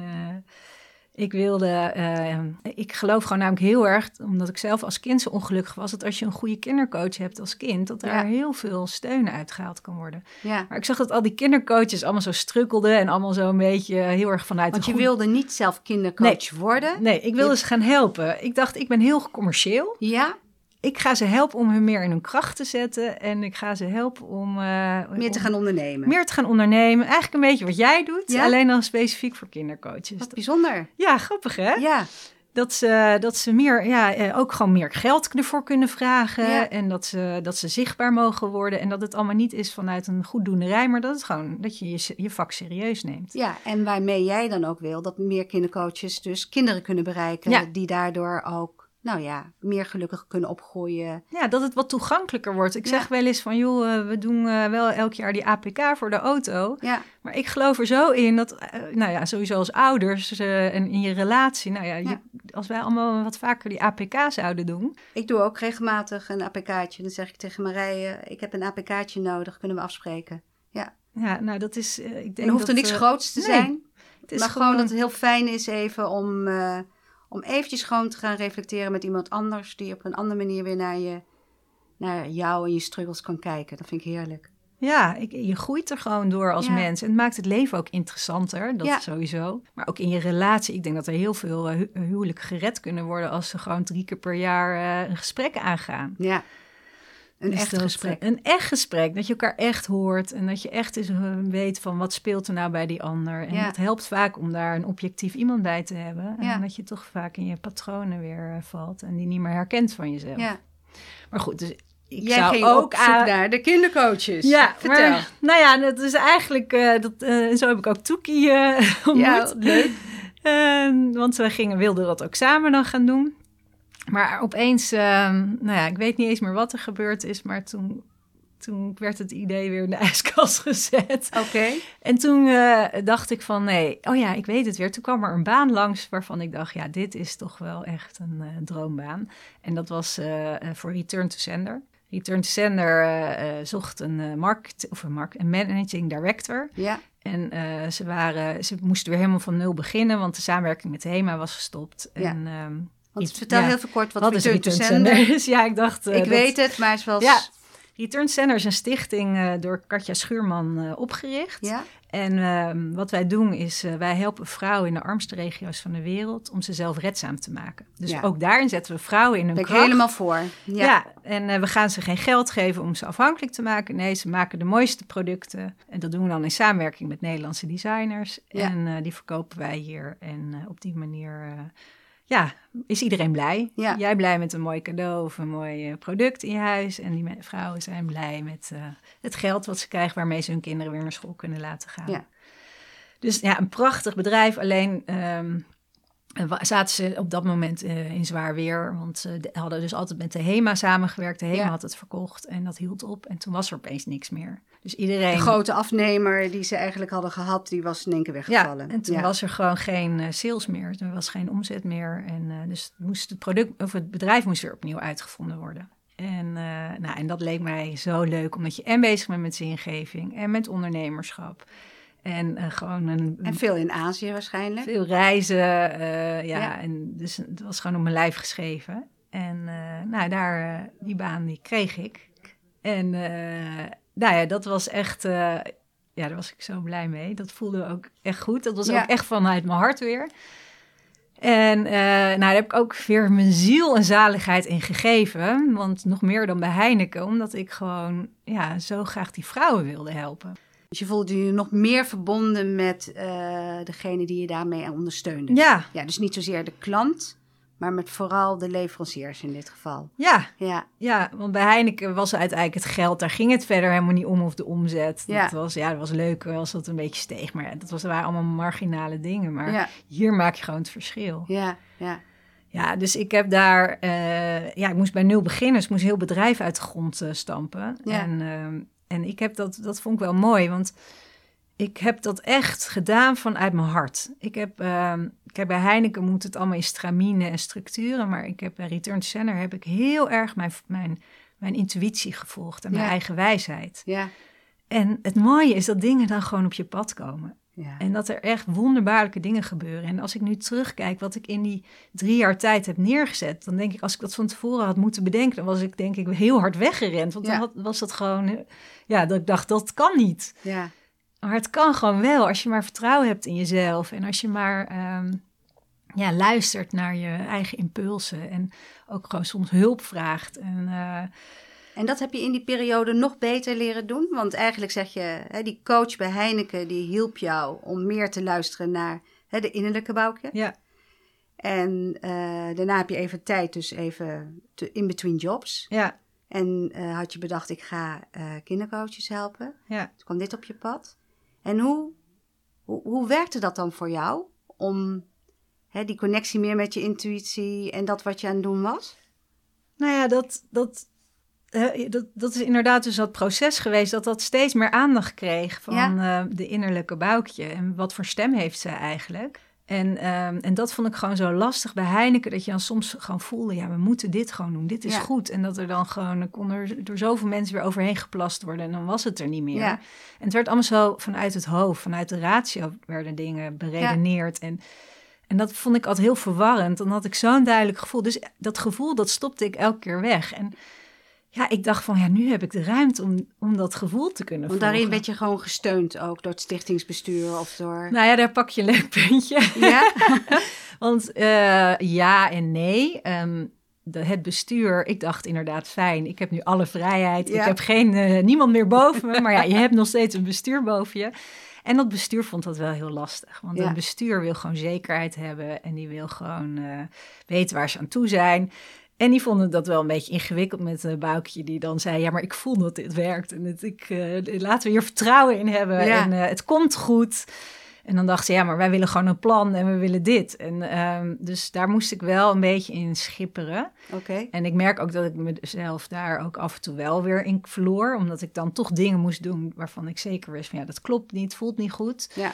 ik wilde, eh, ik geloof gewoon namelijk heel erg, omdat ik zelf als kind zo ongelukkig was, dat als je een goede kindercoach hebt als kind, dat daar Ja. heel veel steun uitgehaald kan worden. ja. Maar ik zag dat al die kindercoaches allemaal zo strukkelden en allemaal zo een beetje heel erg vanuit Want je goede- wilde niet zelf kindercoach worden. Nee, ik wilde ze gaan helpen. Ik dacht, ik ben heel commercieel Ja, ik ga ze helpen om hun meer in hun kracht te zetten. En ik ga ze helpen om... eh, meer te gaan ondernemen. meer te gaan ondernemen. Eigenlijk een beetje wat jij doet. Ja? Alleen dan specifiek voor kindercoaches. Wat bijzonder. Ja, grappig hè? Ja, Dat, ze, dat ze meer, ja, eh, ook gewoon meer geld ervoor kunnen vragen. Ja. En dat ze, dat ze zichtbaar mogen worden. En dat het allemaal niet is vanuit een goeddoenerij. Maar dat het gewoon, dat je je, je vak serieus neemt. ja, en waarmee jij dan ook wil dat meer kindercoaches dus kinderen kunnen bereiken. Ja. Die daardoor ook, nou ja, meer gelukkig kunnen opgroeien. Ja, dat het wat toegankelijker wordt. Ik Ja. zeg wel eens van, joh, eh, we doen eh, wel elk jaar die APK voor de auto. Ja, Maar ik geloof er zo in dat, eh, nou ja, sowieso als ouders en in je relatie, nou ja, je- als wij allemaal wat vaker die APK zouden doen. ik doe ook regelmatig een APK'tje. Dan zeg ik tegen Marije, ik heb een APK'tje nodig, kunnen we afspreken. Ja, Ja, nou dat is, ik denk en er hoeft dat, er niks groots te nee, zijn. Het is maar gewoon dat het heel fijn is even om, om eventjes gewoon te gaan reflecteren met iemand anders. Die op een andere manier weer naar, je, naar jou en je struggles kan kijken. Dat vind ik heerlijk. Ja, ik, je groeit er gewoon door als Ja. mens. En het maakt het leven ook interessanter, dat Ja. sowieso. Maar ook in je relatie. Ik denk dat er heel veel eh, hu- huwelijken gered kunnen worden als ze gewoon drie keer per jaar eh, een gesprek aangaan. Ja, Een echt gesprek. Een echt gesprek. Dat je elkaar echt hoort. En dat je echt eens eh, weet van wat speelt er nou bij die ander. En Ja. dat helpt vaak om daar een objectief iemand bij te hebben. Ja. En dat je toch vaak in je patronen weer eh, valt. En die niet meer herkent van jezelf. Ja. Maar goed, dus ik Jij zou ging ook op zoek aan- naar de kindercoaches. Ja, vertel. maar nou ja, dat is eigenlijk, eh, dat, zo heb ik ook Toekie ontmoet. Ja, leuk. Ehm, want we gingen, wilden dat ook samen dan gaan doen. Maar opeens, ehm, nou ja, ik weet niet eens meer wat er gebeurd is, maar toen, toen werd het idee weer in de ijskast gezet. Oké. En toen eh, dacht ik van, nee, oh ja, ik weet het weer. Toen kwam er een baan langs waarvan ik dacht, ja, dit is toch wel echt een eh, droombaan. En dat was eh, voor Return to Sender. Return to Sender zocht een, market, of een, mark- een managing director. Ja. En ze, waren, ze moesten weer helemaal van nul beginnen, want de samenwerking met HEMA was gestopt. Ja. En, ehm, Want vertel ja, heel veel kort wat, wat is Return Return Sender Sender? Dus ja, ik dacht... eh, Ik dat- weet het, maar het is wel... Ja, Return Sender is een stichting eh, door Katja Schuurman eh, opgericht. Ja? En ehm, wat wij doen is, wij helpen vrouwen in de armste regio's van de wereld om ze zelf redzaam te maken. Dus Ja. ook daarin zetten we vrouwen in hun Ben ik helemaal voor. Ja. Ja, en we gaan ze geen geld geven om ze afhankelijk te maken. Nee, ze maken de mooiste producten. En dat doen we dan in samenwerking met Nederlandse designers. En die verkopen wij hier. En op die manier ja, is iedereen blij. Ja. Jij blij met een mooi cadeau of een mooi eh, product in je huis. En die vrouwen zijn blij met eh, het geld wat ze krijgen... waarmee ze hun kinderen weer naar school kunnen laten gaan. Ja. Dus ja, een prachtig bedrijf. Alleen ehm, eh, zaten ze op dat moment eh, in zwaar weer. Want ze de- hadden dus altijd met de HEMA samengewerkt. De HEMA Ja. had het verkocht en dat hield op. En toen was er opeens niks meer. Dus iedereen... De grote afnemer die ze eigenlijk hadden gehad, die was in één keer ja, weggevallen. en toen Ja. was er gewoon geen eh, sales meer. Er was geen omzet meer. En eh, dus moest het, product, of het bedrijf moest weer opnieuw uitgevonden worden. En, nou, en dat leek mij zo leuk, omdat je en bezig bent met zingeving en met ondernemerschap. En eh, gewoon een, En veel in Azië waarschijnlijk. veel reizen. eh, ja, Ja. en dus het was gewoon op mijn lijf geschreven. En eh, nou, daar, die baan die kreeg ik. En nou ja, dat was echt, ja, daar was ik zo blij mee. Dat voelde ook echt goed. Dat was Ja. ook echt vanuit mijn hart weer. En nou, daar heb ik ook weer mijn ziel en zaligheid in gegeven. Want nog meer dan bij Heineken, omdat ik gewoon ja, zo graag die vrouwen wilde helpen. Dus je voelde je nog meer verbonden met eh, degene die je daarmee ondersteunde. Ja, Ja, dus niet zozeer de klant, maar met vooral de leveranciers in dit geval. ja, Ja, Ja, want bij Heineken was uiteindelijk het geld, daar ging het verder helemaal niet om of de omzet. Ja. Dat was, ja, dat was leuk als dat een beetje steeg, maar dat was, dat waren allemaal marginale dingen. Maar ja, hier maak je gewoon het verschil. ja, ja. Ja, dus ik heb daar, eh, ja, ik moest bij nul beginnen, dus ik moest heel bedrijf uit de grond eh, stampen. Ja. En, ehm, en ik heb dat, dat vond ik wel mooi, want ik heb dat echt gedaan vanuit mijn hart. Ik heb, ehm, kijk, bij Heineken moet het allemaal in stramine en structuren, maar ik heb bij Return to Sender heb ik heel erg mijn, mijn, mijn intuïtie gevolgd en mijn eigen wijsheid. ja, En het mooie is dat dingen dan gewoon op je pad komen. Ja. En dat er echt wonderbaarlijke dingen gebeuren. En als ik nu terugkijk wat ik in die drie jaar tijd heb neergezet, dan denk ik, als ik dat van tevoren had moeten bedenken, dan was ik denk ik heel hard weggerend. Want Ja. dan had, was dat gewoon, ja, dat ik dacht, dat kan niet. ja. Maar het kan gewoon wel als je maar vertrouwen hebt in jezelf. En als je maar ehm, ja, luistert naar je eigen impulsen. En ook gewoon soms hulp vraagt. En eh, En dat heb je in die periode nog beter leren doen? Want eigenlijk zeg je, hè, die coach bij Heineken, die hielp jou om meer te luisteren naar hè, de innerlijke bouwke. ja, En eh, daarna heb je even tijd, dus even te- in between jobs. ja, En eh, had je bedacht, ik ga eh, kindercoaches helpen. ja. Toen kwam dit op je pad. En hoe, hoe, hoe werkte dat dan voor jou? Om hè, die connectie meer met je intuïtie en dat wat je aan het doen was? Nou ja, dat, dat, dat, dat is inderdaad dus dat proces geweest dat dat steeds meer aandacht kreeg van eh, de innerlijke buikje. En wat voor stem heeft zij eigenlijk? En, ehm, en dat vond ik gewoon zo lastig bij Heineken, dat je dan soms gewoon voelde, ja, we moeten dit gewoon doen, dit is Ja. goed. En dat er dan gewoon, kon er door zoveel mensen weer overheen geplast worden en dan was het er niet meer. Ja. En het werd allemaal zo vanuit het hoofd, vanuit de ratio werden dingen beredeneerd. En, en dat vond ik altijd heel verwarrend. Dan had ik zo'n duidelijk gevoel. Dus dat gevoel, dat stopte ik elke keer weg. En ja, ik dacht van, ja, nu heb ik de ruimte om, om dat gevoel te kunnen Want daarin werd je gewoon gesteund ook door het stichtingsbestuur of door... Nou ja, daar pak je een leuk puntje. Ja? Want eh, ja en nee. Ehm, de, het bestuur, ik dacht inderdaad fijn, ik heb nu alle vrijheid. Ja. Ik heb geen, eh, niemand meer boven me, maar ja, je hebt nog steeds een bestuur boven je. En dat bestuur vond dat wel heel lastig. Want Ja. een bestuur wil gewoon zekerheid hebben en die wil gewoon eh, weten waar ze aan toe zijn. En die vonden dat wel een beetje ingewikkeld met een Boukje, die dan zei: Ja, maar ik voel dat dit werkt. En het, ik, eh, laten we hier vertrouwen in hebben. Ja. En eh, het komt goed. En dan dacht ze: Ja, maar wij willen gewoon een plan en we willen dit. En ehm, dus daar moest ik wel een beetje in schipperen. Oké. En ik merk ook dat ik mezelf daar ook af en toe wel weer in verloor. Omdat ik dan toch dingen moest doen waarvan ik zeker wist: van ja, dat klopt niet, voelt niet goed. Ja.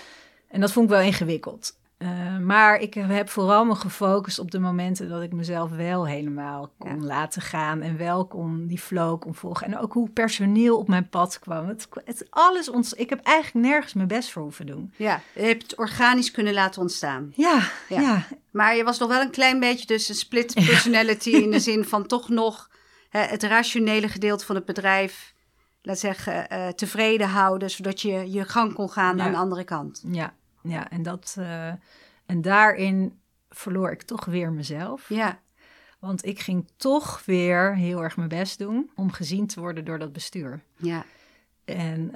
En dat vond ik wel ingewikkeld. Eh, maar ik heb vooral me gefocust op de momenten dat ik mezelf wel helemaal kon laten gaan. En wel kon die flow kon volgen. En ook hoe personeel op mijn pad kwam. Het, het alles ons, ik heb eigenlijk nergens mijn best voor hoeven doen. Ja, je hebt het organisch kunnen laten ontstaan. Ja, Ja. ja. Maar je was nog wel een klein beetje dus een split personality in de zin van toch nog hè, het rationele gedeelte van het bedrijf, laat zeggen, eh, tevreden houden, zodat je je gang kon gaan aan de andere kant. ja, ja. En, dat, eh, en daarin verloor ik toch weer mezelf. Ja, Want ik ging toch weer heel erg mijn best doen om gezien te worden door dat bestuur. ja, En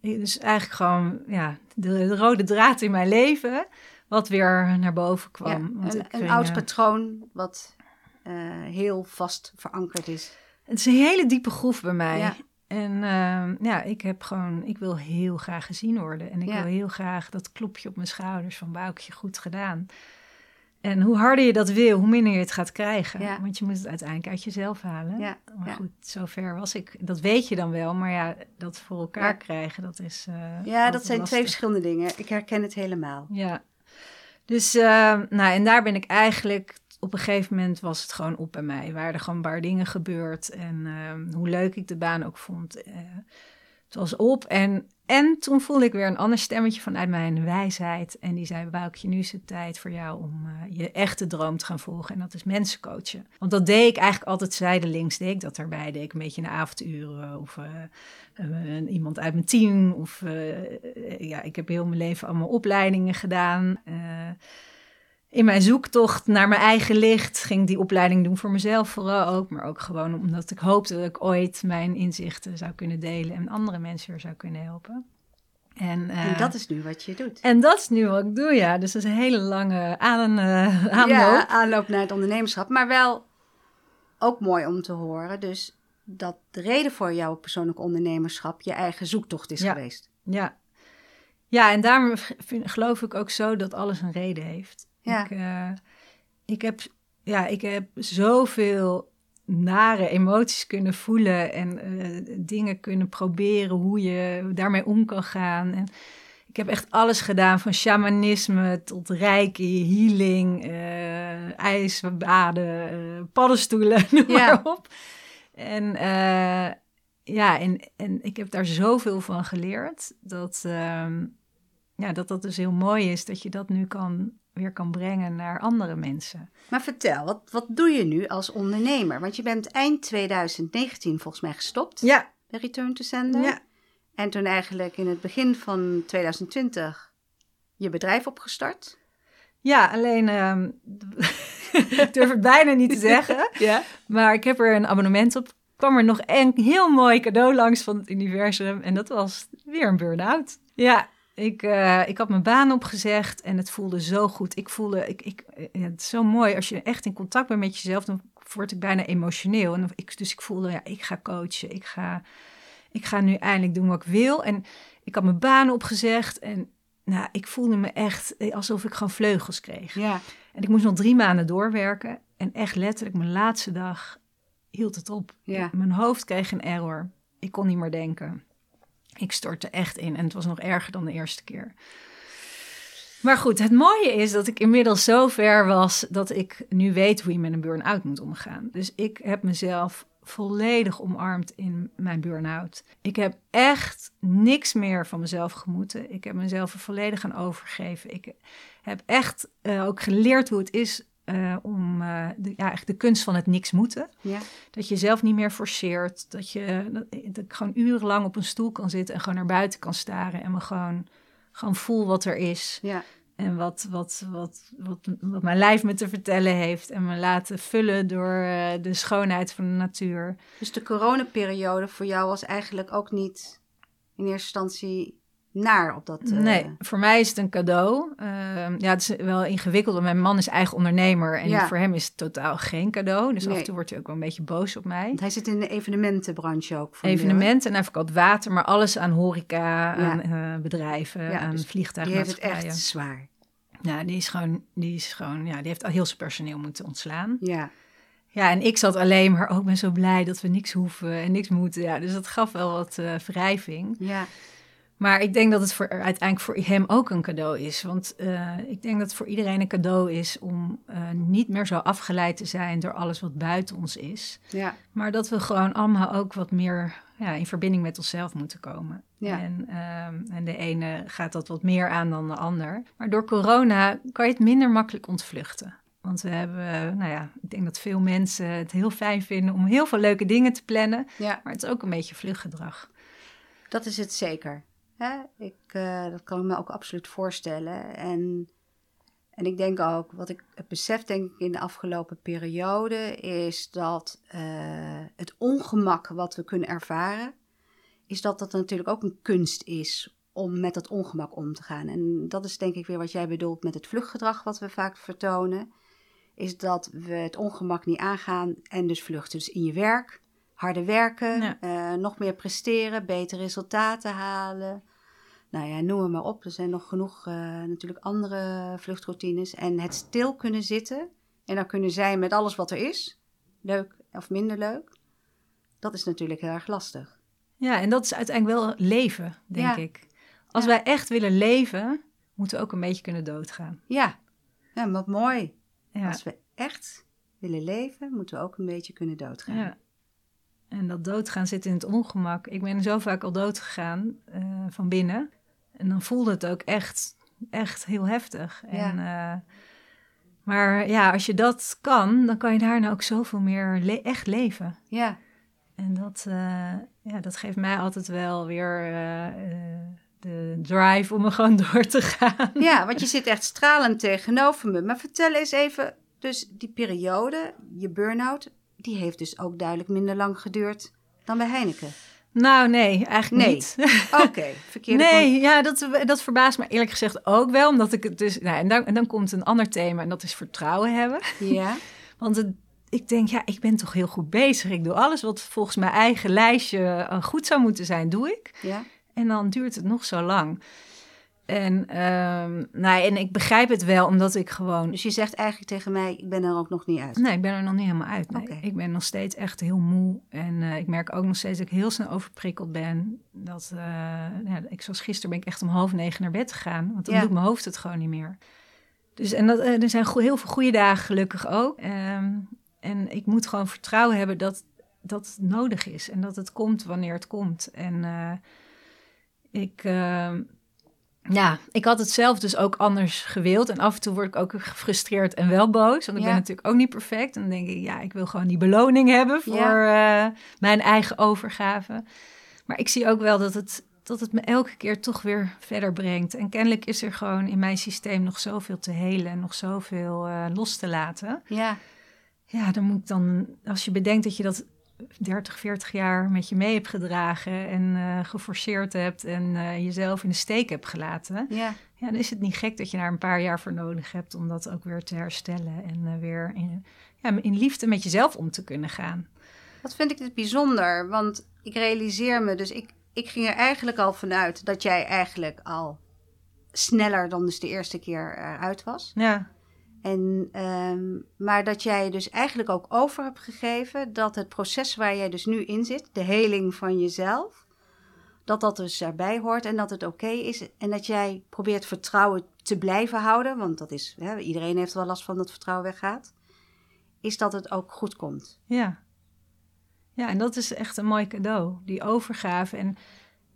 dus eigenlijk gewoon ja, de, de rode draad in mijn leven, wat weer naar boven ja. kwam. Want Een, ik een ging, oud eh, patroon wat eh, heel vast verankerd is. Het is een hele diepe groef bij mij. Ja. En ehm, ja, ik heb gewoon, ik wil heel graag gezien worden. En ik Ja. wil heel graag dat klopje op mijn schouders van Boukje goed gedaan. En hoe harder je dat wil, hoe minder je het gaat krijgen. Ja. Want je moet het uiteindelijk uit jezelf halen. Ja, Maar goed, zover was ik. Dat weet je dan wel, maar ja, dat voor elkaar krijgen, dat is. eh, Ja, dat zijn lastig. twee verschillende dingen. Ik herken het helemaal. Ja. Dus, eh, nou, en daar ben ik eigenlijk. Op een gegeven moment was het gewoon op bij mij. Waren er gewoon een paar dingen gebeurd. En ehm, hoe leuk ik de baan ook vond. eh, het was op. En, en toen voelde ik weer een ander stemmetje vanuit mijn wijsheid. En die zei: Boukje, nu is het tijd voor jou om eh, je echte droom te gaan volgen. En dat is mensen coachen. Want dat deed ik eigenlijk altijd zijdelings. Deed ik dat erbij. Deed ik een beetje in avonduren. Of eh, iemand uit mijn team. Of ja, ik heb heel mijn leven allemaal opleidingen gedaan. In mijn zoektocht naar mijn eigen licht ging ik die opleiding doen voor mezelf vooral ook. Maar ook gewoon omdat ik hoopte dat ik ooit mijn inzichten zou kunnen delen en andere mensen er zou kunnen helpen. En, eh, En dat is nu wat je doet. en dat is nu wat ik doe, ja. Dus dat is een hele lange aan, eh, aanloop. Ja, aanloop naar het ondernemerschap. Maar wel ook mooi om te horen. Dus dat de reden voor jouw persoonlijk ondernemerschap je eigen zoektocht is Ja. geweest. Ja. Ja, en daarom geloof ik ook zo dat alles een reden heeft. Ja. Ik, eh, ik, heb, ja, ik heb zoveel nare emoties kunnen voelen en eh, dingen kunnen proberen hoe je daarmee om kan gaan. En ik heb echt alles gedaan, van shamanisme tot reiki, healing, eh ijsbaden, paddenstoelen, noem Ja. maar op. En ja, en, en ik heb daar zoveel van geleerd dat, ehm, ja, dat dat dus heel mooi is dat je dat nu kan, weer kan brengen naar andere mensen. Maar vertel, wat, wat doe je nu als ondernemer? Want je bent eind 2019 volgens mij gestopt Ja, bij Return to Sender. ja. En toen eigenlijk in het begin van 2020 je bedrijf opgestart. ja alleen ehm, ik durf het bijna niet te zeggen. Ja. Maar ik heb er een abonnement op. kwam er nog een heel mooi cadeau langs van het universum. En dat was weer een burn-out. Ja, ik, eh, ik had mijn baan opgezegd en het voelde zo goed. Ik voelde, ik, ik, eh, het is zo mooi als je echt in contact bent met jezelf, dan word ik bijna emotioneel. En ik, dus ik voelde, ja, ik ga coachen. Ik ga, ik ga nu eindelijk doen wat ik wil. En ik had mijn baan opgezegd en nou, ik voelde me echt eh, alsof ik gewoon vleugels kreeg. Ja. En ik moest nog drie maanden doorwerken. En echt letterlijk mijn laatste dag hield het op. Ja. Mijn hoofd kreeg een error. Ik kon niet meer denken. Ik stortte echt in. En het was nog erger dan de eerste keer. Maar goed, het mooie is dat ik inmiddels zo ver was dat ik nu weet hoe je met een burn-out moet omgaan. Dus ik heb mezelf volledig omarmd in mijn burn-out. Ik heb echt niks meer van mezelf gemoeten. Ik heb mezelf er volledig aan overgegeven. Ik heb echt eh, ook geleerd hoe het is eh, om eh, de, ja, echt de kunst van het niks moeten. Ja. Dat je zelf niet meer forceert. Dat, je, dat, dat ik gewoon urenlang op een stoel kan zitten en gewoon naar buiten kan staren. En me gewoon, gewoon voel wat er is. Ja. En wat, wat, wat, wat, wat mijn lijf me te vertellen heeft. En me laten vullen door eh, de schoonheid van de natuur. Dus de coronaperiode voor jou was eigenlijk ook niet in eerste instantie naar op dat... eh, Nee, voor mij is het een cadeau. Ehm, ja, het is wel ingewikkeld, want mijn man is eigen ondernemer. En Ja. voor hem is het totaal geen cadeau. Dus af Nee. en toe wordt hij ook wel een beetje boos op mij. Want hij zit in de evenementenbranche ook. Evenementen en hij verkoopt water, maar alles aan horeca, Ja. aan eh, bedrijven, Ja, aan dus Die heeft het echt zwaar. Ja, die is gewoon, die is gewoon, ja, die heeft al heel zijn personeel moeten ontslaan. Ja, Ja, en ik zat alleen maar, oh, ik ben zo blij dat we niks hoeven en niks moeten. Ja, dus dat gaf wel wat eh, wrijving. ja, Maar ik denk dat het voor, uiteindelijk voor hem ook een cadeau is. Want eh, ik denk dat het voor iedereen een cadeau is om eh, niet meer zo afgeleid te zijn door alles wat buiten ons is. ja, Maar dat we gewoon allemaal ook wat meer ja, in verbinding met onszelf moeten komen. Ja. En, ehm, en de ene gaat dat wat meer aan dan de ander. Maar door corona kan je het minder makkelijk ontvluchten. Want we hebben, nou ja, ik denk dat veel mensen het heel fijn vinden om heel veel leuke dingen te plannen. ja. Maar het is ook een beetje vluchtgedrag. Dat is het zeker. Hè? Ik, eh, dat kan ik me ook absoluut voorstellen. En, en ik denk ook, wat ik het besef denk ik in de afgelopen periode, is dat eh, het ongemak wat we kunnen ervaren, is dat dat natuurlijk ook een kunst is om met dat ongemak om te gaan. En dat is denk ik weer wat jij bedoelt met het vluchtgedrag wat we vaak vertonen. Is dat we het ongemak niet aangaan en dus vluchten. Dus in je werk, harder werken, Ja. eh, nog meer presteren, betere resultaten halen. Nou ja, noem maar op. Er zijn nog genoeg eh, natuurlijk andere vluchtroutines. En het stil kunnen zitten en dan kunnen zijn met alles wat er is, leuk of minder leuk, dat is natuurlijk heel erg lastig. Ja, en dat is uiteindelijk wel leven, denk Ja. ik. Als Ja. wij echt willen leven, moeten we ook een beetje kunnen doodgaan. Ja, ja wat mooi. Ja. Als we echt willen leven, moeten we ook een beetje kunnen doodgaan. Ja. En dat doodgaan zit in het ongemak. Ik ben zo vaak al doodgegaan eh, van binnen. En dan voelde het ook echt, echt heel heftig. Ja. En, eh, maar ja, als je dat kan, dan kan je daarna ook zoveel meer le- echt leven. ja. En dat, eh, ja, dat geeft mij altijd wel weer eh, de drive om er gewoon door te gaan. Ja, want je zit echt stralend tegenover me. Maar vertel eens even, dus die periode, je burn-out, die heeft dus ook duidelijk minder lang geduurd dan bij Heineken. Nou, nee, eigenlijk Nee. niet. Oké, verkeerde Nee, ja, dat, dat verbaast me eerlijk gezegd ook wel. Omdat ik het dus. Nou, en, dan, en dan komt een ander thema en dat is vertrouwen hebben. Ja, Want het, ik denk, ja, ik ben toch heel goed bezig. Ik doe alles wat volgens mijn eigen lijstje eh, goed zou moeten zijn, doe ik. ja, En dan duurt het nog zo lang. En, ehm, nou, en ik begrijp het wel, omdat ik gewoon. dus je zegt eigenlijk tegen mij, ik ben er ook nog niet uit. Nee, ik ben er nog niet helemaal uit. Nee. Oké. Ik ben nog steeds echt heel moe. En eh, ik merk ook nog steeds dat ik heel snel overprikkeld ben. Dat, eh, ja, ik, zoals gisteren ben ik echt om half negen naar bed gegaan. Want dan Ja. doet mijn hoofd het gewoon niet meer. Dus en dat, eh, er zijn heel veel goede dagen gelukkig ook. Ehm, en ik moet gewoon vertrouwen hebben dat dat het nodig is. En dat het komt wanneer het komt. En ik... ja, ik had het zelf dus ook anders gewild. En af en toe word ik ook gefrustreerd en wel boos. Want ik Ja. ben natuurlijk ook niet perfect. En dan denk ik, ja, ik wil gewoon die beloning hebben voor Ja. eh, mijn eigen overgave. Maar ik zie ook wel dat het, dat het me elke keer toch weer verder brengt. En kennelijk is er gewoon in mijn systeem nog zoveel te helen en nog zoveel eh, los te laten. Ja, Ja, dan moet ik dan, als je bedenkt dat je dat 30, 40 jaar met je mee hebt gedragen en eh, geforceerd hebt en eh, jezelf in de steek hebt gelaten, ja, ja, dan is het niet gek dat je daar een paar jaar voor nodig hebt om dat ook weer te herstellen en eh, weer in, ja, in liefde met jezelf om te kunnen gaan. wat vind ik dit bijzonder, want ik realiseer me, dus ik, ik ging er eigenlijk al vanuit dat jij eigenlijk al sneller dan dus de eerste keer eruit was. Ja, En, ehm, maar dat jij dus eigenlijk ook over hebt gegeven dat het proces waar jij dus nu in zit, de heling van jezelf, dat dat dus erbij hoort en dat het oké is. En dat jij probeert vertrouwen te blijven houden, want dat is, hè, iedereen heeft wel last van dat vertrouwen weggaat. Is dat het ook goed komt. ja. Ja, en dat is echt een mooi cadeau, die overgave. En,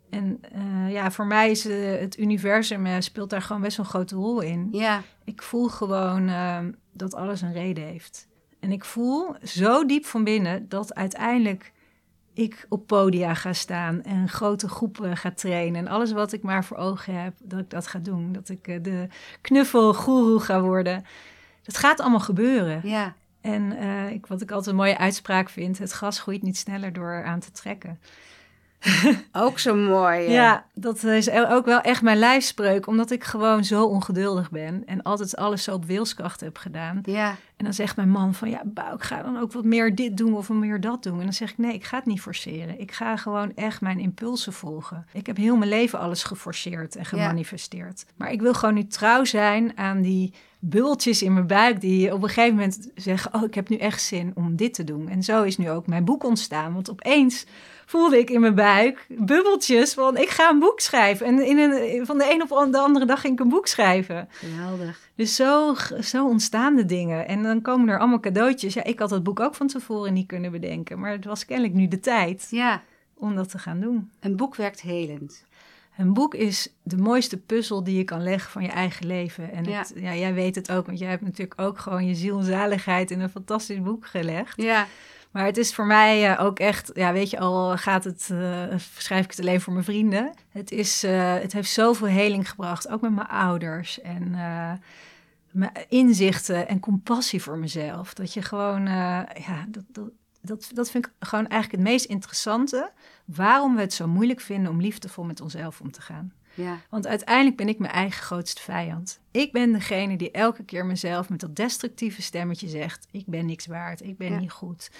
en eh, ja, voor mij is eh, het universum eh, speelt daar gewoon best wel een grote rol in. Ja, Ik voel gewoon ehm, dat alles een reden heeft. En ik voel zo diep van binnen dat uiteindelijk ik op podia ga staan en grote groepen ga trainen. En alles wat ik maar voor ogen heb, dat ik dat ga doen. Dat ik de knuffelgoeroe ga worden. Dat gaat allemaal gebeuren. Ja. En ik, wat ik altijd een mooie uitspraak vind: het gras groeit niet sneller door aan te trekken. ook zo mooi. Ja, dat is ook wel echt mijn lijfspreuk, omdat ik gewoon zo ongeduldig ben en altijd alles zo op wilskracht heb gedaan. Ja. En dan zegt mijn man van ja, Bouw, ik ga dan ook wat meer dit doen of wat meer dat doen. En dan zeg ik nee, ik ga het niet forceren. Ik ga gewoon echt mijn impulsen volgen. Ik heb heel mijn leven alles geforceerd en gemanifesteerd. Ja. Maar ik wil gewoon nu trouw zijn aan die bultjes in mijn buik die op een gegeven moment zeggen: Oh, ik heb nu echt zin om dit te doen. En zo is nu ook mijn boek ontstaan. Want opeens voelde ik in mijn buik bubbeltjes van: Ik ga een boek schrijven. En in een, van de een op de andere dag ging ik een boek schrijven. Geweldig. Dus zo, zo ontstaan de dingen. En dan komen er allemaal cadeautjes. Ja, ik had het boek ook van tevoren niet kunnen bedenken. Maar het was kennelijk nu de tijd ja. om dat te gaan doen. Een boek werkt helend. Een boek is de mooiste puzzel die je kan leggen van je eigen leven. En het, ja. jij weet het ook, want jij hebt natuurlijk ook gewoon je ziel en zaligheid in een fantastisch boek gelegd. Ja. Maar het is voor mij uh, ook echt, ja, weet je, al gaat het, uh, schrijf ik het alleen voor mijn vrienden. Het, is, uh, het heeft zoveel heling gebracht, ook met mijn ouders. En mijn inzichten en compassie voor mezelf. Dat je gewoon, ja, dat, dat, dat, dat vind ik gewoon eigenlijk het meest interessante. Waarom we het zo moeilijk vinden om liefdevol met onszelf om te gaan. Ja. Want uiteindelijk ben ik mijn eigen grootste vijand. Ik ben degene die elke keer mezelf met dat destructieve stemmetje zegt: Ik ben niks waard, ik ben Ja. niet goed.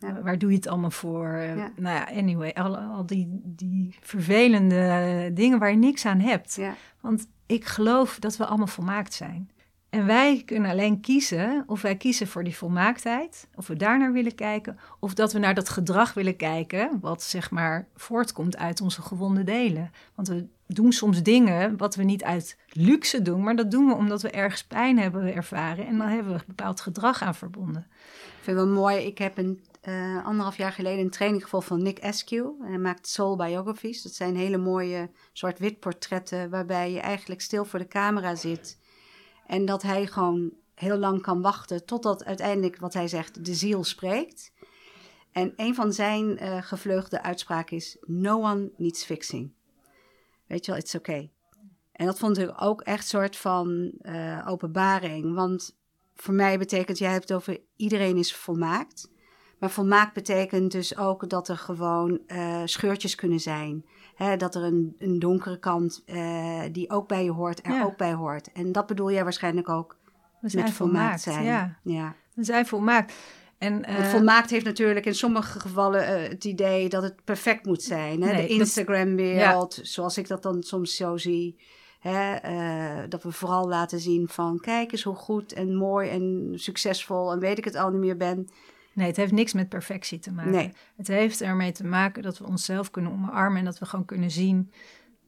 Ja. Waar doe je het allemaal voor? Ja. Nou ja, anyway, al, al die, die vervelende dingen waar je niks aan hebt. Want ik geloof dat we allemaal volmaakt zijn. En wij kunnen alleen kiezen of wij kiezen voor die volmaaktheid, of we daar naar willen kijken, of dat we naar dat gedrag willen kijken, wat zeg maar voortkomt uit onze gewonde delen. Want we doen soms dingen wat we niet uit luxe doen, maar dat doen we omdat we ergens pijn hebben ervaren en dan hebben we een bepaald gedrag aan verbonden. Ik vind het wel mooi. Ik heb een eh, anderhalf jaar geleden een training gevolgd van Nick Askew. Hij maakt soul biographies. Dat zijn hele mooie zwart-wit portretten waarbij je eigenlijk stil voor de camera zit. En dat hij gewoon heel lang kan wachten totdat uiteindelijk, wat hij zegt, de ziel spreekt. En een van zijn eh, gevleugelde uitspraken is: No one needs fixing. Weet je wel, it's okay. En dat vond ik ook echt een soort van eh, openbaring. Want voor mij betekent, jij hebt het over iedereen is volmaakt. Maar volmaakt betekent dus ook dat er gewoon eh, scheurtjes kunnen zijn. Hè, dat er een, een donkere kant eh, die ook bij je hoort, er Ja. ook bij hoort. En dat bedoel jij waarschijnlijk ook met volmaakt volmaakt, zijn. ja. ja. We zijn volmaakt. En, Want eh, volmaakt heeft natuurlijk in sommige gevallen eh, het idee dat het perfect moet zijn. Hè? Nee, de Instagram-wereld, zoals ik dat dan soms zo zie. Hè? eh, dat we vooral laten zien van kijk eens hoe goed en mooi en succesvol en weet ik het al niet meer ben. Nee, het heeft niks met perfectie te maken. Nee. Het heeft ermee te maken dat we onszelf kunnen omarmen en dat we gewoon kunnen zien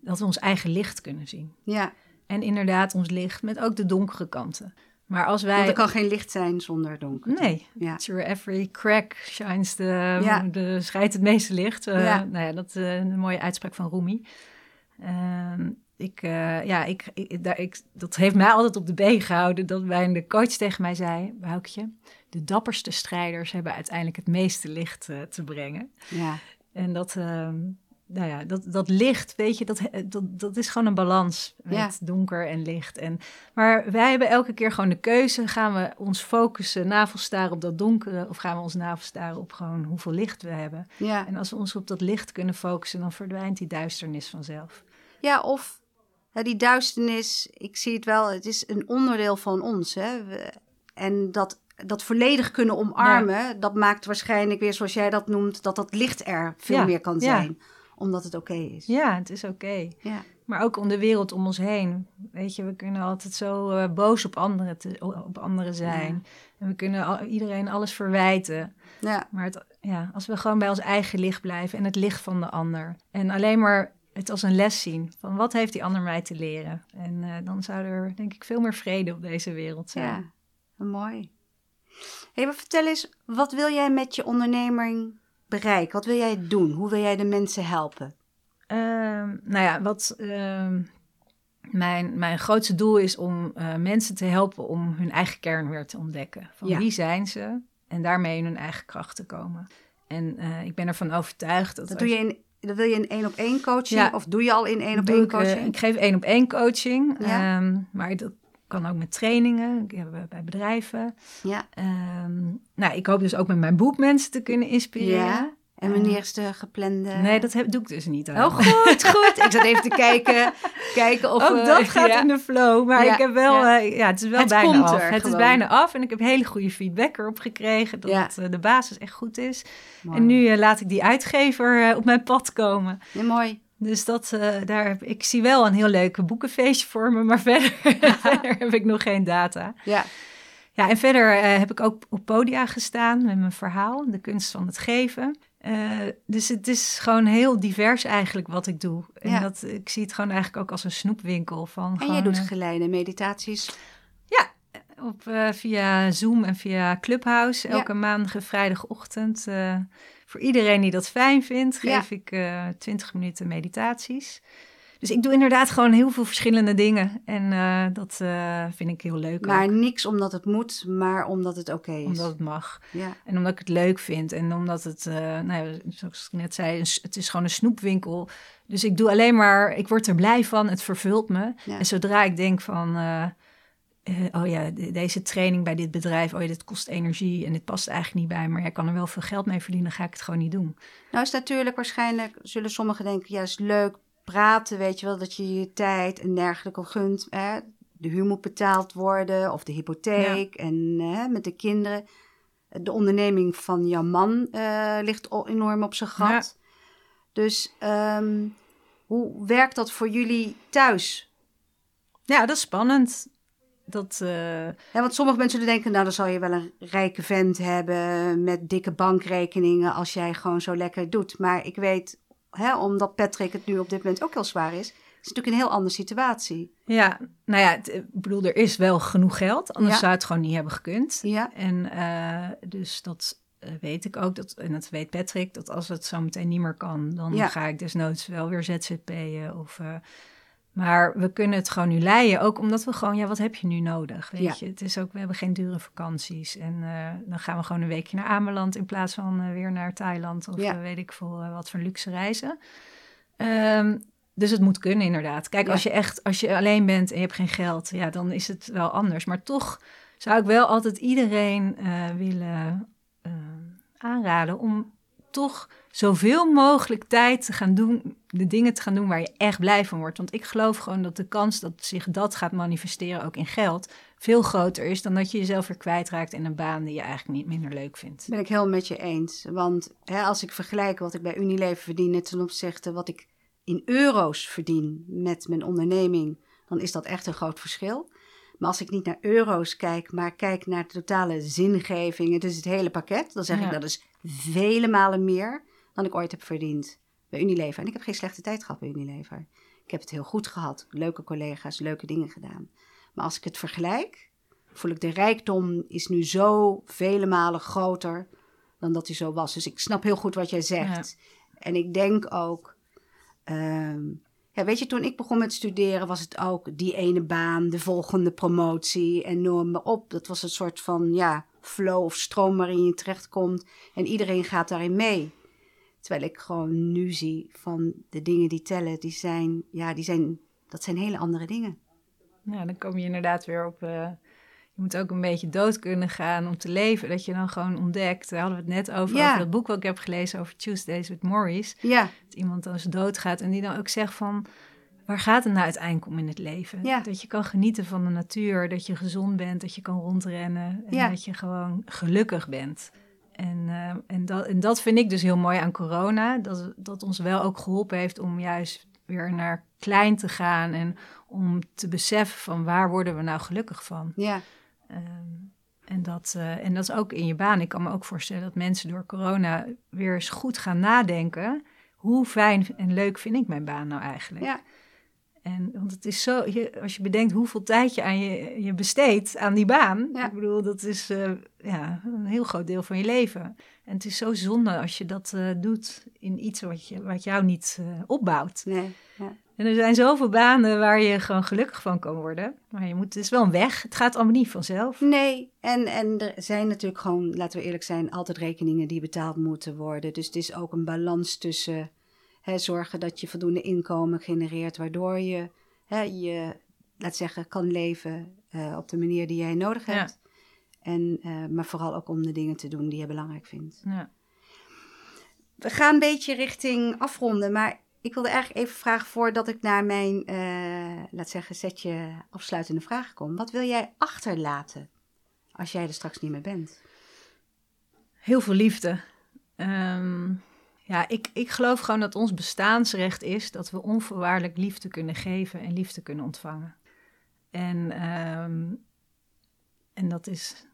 dat we ons eigen licht kunnen zien. Ja, En inderdaad ons licht met ook de donkere kanten. Maar als wij. want er kan geen licht zijn zonder donker. Nee, Ja. through every crack shines de, Ja. de schijnt het meeste licht. Eh, Ja. Nou ja, dat is een mooie uitspraak van Rumi. Ehm, ik, eh, ja, ik, ik, daar, ik, dat heeft mij altijd op de been gehouden dat mijn de coach tegen mij zei, Boukje, de dapperste strijders hebben uiteindelijk het meeste licht eh, te brengen. Ja, En dat, ehm, nou ja, dat, dat licht, weet je, dat, dat, dat is gewoon een balans met Ja. donker en licht. En, maar wij hebben elke keer gewoon de keuze, gaan we ons focussen, navelstaren op dat donkere, of gaan we ons navelstaren op gewoon hoeveel licht we hebben. ja. En als we ons op dat licht kunnen focussen, dan verdwijnt die duisternis vanzelf. ja of hè, die duisternis, ik zie het wel, het is een onderdeel van ons. Hè? We- en dat, dat volledig kunnen omarmen, dat maakt waarschijnlijk weer, zoals jij dat noemt, dat dat licht er veel Ja, meer kan ja. Omdat het oké is. Ja, het is oké. Ja. Maar ook om de wereld om ons heen. Weet je, we kunnen altijd zo eh, boos op anderen, te, op anderen zijn. En we kunnen al- iedereen alles verwijten. Ja. Maar het, ja, als we gewoon bij ons eigen licht blijven en het licht van de ander. En alleen maar het als een les zien. Van wat heeft die ander mij te leren? En eh, dan zou er denk ik veel meer vrede op deze wereld zijn. Ja, mooi. Hey, maar vertel eens, wat wil jij met je onderneming bereiken? Wat wil jij doen? Hoe wil jij de mensen helpen? Ehm, nou ja, wat ehm, mijn, mijn grootste doel is om eh, mensen te helpen om hun eigen kern weer te ontdekken. Van Ja. wie zijn ze? En daarmee in hun eigen kracht te komen. En uh, ik ben ervan overtuigd dat... Dat, doe je in, dat wil je in één op één coaching? Ja, of doe je al in één op één eh, coaching? Ik, ik geef één op één coaching. Ja. Um, maar dat kan ook met trainingen, bij bedrijven. Ja. Um, nou, ik hoop dus ook met mijn boek mensen te kunnen inspireren. Ja. En wanneer is de geplande... Nee, dat heb, doe ik dus niet. Oh, goed, goed. Ik zat even te kijken, kijken of... Ook dat gaat in de flow. Maar ik heb wel... Ja, uh, ja het is wel het bijna af. Het is bijna af. En ik heb hele goede feedback erop gekregen. Dat het, uh, de basis echt goed is. Mooi. En nu laat ik die uitgever op mijn pad komen. Ja, mooi. Dus dat, daar heb, ik zie wel een heel leuke boekenfeestje voor me. Maar verder, verder heb ik nog geen data. Ja. Ja, en verder heb ik ook op podia gestaan met mijn verhaal. De kunst van het geven. Uh, dus het is gewoon heel divers eigenlijk wat ik doe. En ja. dat, ik zie het gewoon eigenlijk ook als een snoepwinkel. Van en gewoon, je doet geleide meditaties? Ja, op, via Zoom en via Clubhouse. Elke ja. maandag vrijdagochtend. Uh, voor iedereen die dat fijn vindt, geef ja. ik 20 minuten meditaties. Dus ik doe inderdaad gewoon heel veel verschillende dingen. En uh, dat uh, vind ik heel leuk. Maar ook. niks omdat het moet, maar omdat het oké okay is. Omdat het mag. Ja. En omdat ik het leuk vind. En omdat het, uh, nou ja, zoals ik net zei, het is gewoon een snoepwinkel. Dus ik doe alleen maar, ik word er blij van, het vervult me. Ja. En zodra ik denk van, oh ja, deze training bij dit bedrijf, oh ja, dit kost energie en dit past eigenlijk niet bij, maar jij kan er wel veel geld mee verdienen, ga ik het gewoon niet doen. Nou is natuurlijk waarschijnlijk, zullen sommigen denken, ja, is leuk, praten, weet je wel, dat je je tijd en dergelijke gunt. Hè? De huur moet betaald worden of de hypotheek ja. en hè, met de kinderen. De onderneming van jouw man uh, ligt enorm op zijn gat. Ja. Dus um, hoe werkt dat voor jullie thuis? Ja, dat is spannend. Dat, uh... ja, want sommige mensen denken, nou dan zal je wel een rijke vent hebben met dikke bankrekeningen als jij gewoon zo lekker doet. Maar ik weet hè, omdat Patrick het nu op dit moment ook heel zwaar is, is natuurlijk een heel andere situatie. Ja, nou ja, het, ik bedoel, er is wel genoeg geld, anders Ja. zou het gewoon niet hebben gekund. Ja. En eh, dus dat eh, weet ik ook, dat, en dat weet Patrick, dat als het zo meteen niet meer kan, dan Ja. ga ik desnoods wel weer ZZP'en of... eh, maar we kunnen het gewoon nu leiden, ook omdat we gewoon, ja, wat heb je nu nodig? Weet Ja. je, het is ook, we hebben geen dure vakanties. En eh, dan gaan we gewoon een weekje naar Ameland in plaats van eh, weer naar Thailand of Ja. eh, weet ik veel wat voor luxe reizen. Ehm, dus het moet kunnen, inderdaad. Kijk, Ja. als je echt, als je alleen bent en je hebt geen geld, ja, dan is het wel anders. Maar toch zou ik wel altijd iedereen willen eh, aanraden om toch zoveel mogelijk tijd te gaan doen, de dingen te gaan doen waar je echt blij van wordt. Want ik geloof gewoon dat de kans dat zich dat gaat manifesteren, ook in geld, veel groter is dan dat je jezelf weer kwijtraakt in een baan die je eigenlijk niet minder leuk vindt. Ben ik heel met je eens. Want hè, als ik vergelijk wat ik bij Unilever verdien ten opzichte wat ik in euro's verdien met mijn onderneming, dan is dat echt een groot verschil. Maar als ik niet naar euro's kijk, maar kijk naar de totale zingeving, het is het hele pakket, dan zeg Ja. ik dat is vele malen meer dan ik ooit heb verdiend bij Unilever. En ik heb geen slechte tijd gehad bij Unilever. Ik heb het heel goed gehad, leuke collega's, leuke dingen gedaan. Maar als ik het vergelijk, voel ik de rijkdom is nu zo vele malen groter dan dat hij zo was. Dus ik snap heel goed wat jij zegt. En ik denk ook, ehm, ja, weet je, toen ik begon met studeren was het ook die ene baan, de volgende promotie en noem maar op. Dat was een soort van, ja, flow of stroom waarin je terechtkomt en iedereen gaat daarin mee. Terwijl ik gewoon nu zie van de dingen die tellen, die zijn, ja, die zijn, dat zijn hele andere dingen. Ja, dan kom je inderdaad weer op. eh, je moet ook een beetje dood kunnen gaan om te leven. Dat je dan gewoon ontdekt. Daar hadden we het net over. Ja. Over dat boek wat ik heb gelezen over Tuesdays with Maurice. Ja, Dat iemand als dood gaat en die dan ook zegt van. Waar gaat het nou uiteindelijk om in het leven? Ja. Dat je kan genieten van de natuur, dat je gezond bent, dat je kan rondrennen en dat je gewoon gelukkig bent. En, eh, en, dat, en dat vind ik dus heel mooi aan corona, dat, dat ons wel ook geholpen heeft om juist weer naar klein te gaan en om te beseffen van waar worden we nou gelukkig van. ja, Ehm, en, dat, eh, en dat is ook in je baan. Ik kan me ook voorstellen dat mensen door corona weer eens goed gaan nadenken. Hoe fijn en leuk vind ik mijn baan nou eigenlijk? ja. En, want het is zo, je, als je bedenkt hoeveel tijd je aan je, je besteedt aan die baan. Ja. Ik bedoel, dat is eh, ja, een heel groot deel van je leven. En het is zo zonde als je dat eh, doet in iets wat, je, wat jou niet eh, opbouwt. Nee. Ja. En er zijn zoveel banen waar je gewoon gelukkig van kan worden. Maar je moet, het is wel een weg. Het gaat allemaal niet vanzelf. Nee, en, en er zijn natuurlijk gewoon, laten we eerlijk zijn, altijd rekeningen die betaald moeten worden. Dus het is ook een balans tussen zorgen dat je voldoende inkomen genereert, waardoor je hè, je, laat zeggen, kan leven eh, op de manier die jij nodig Ja. hebt. En, eh, maar vooral ook om de dingen te doen die je belangrijk vindt. Ja. We gaan een beetje richting afronden, maar ik wilde eigenlijk even vragen voordat ik naar mijn, eh, laat zeggen, setje afsluitende vragen kom. Wat wil jij achterlaten als jij er straks niet meer bent? Heel veel liefde. Ehm, ja, ik, ik geloof gewoon dat ons bestaansrecht is dat we onvoorwaardelijk liefde kunnen geven en liefde kunnen ontvangen. En, ehm, en dat, is,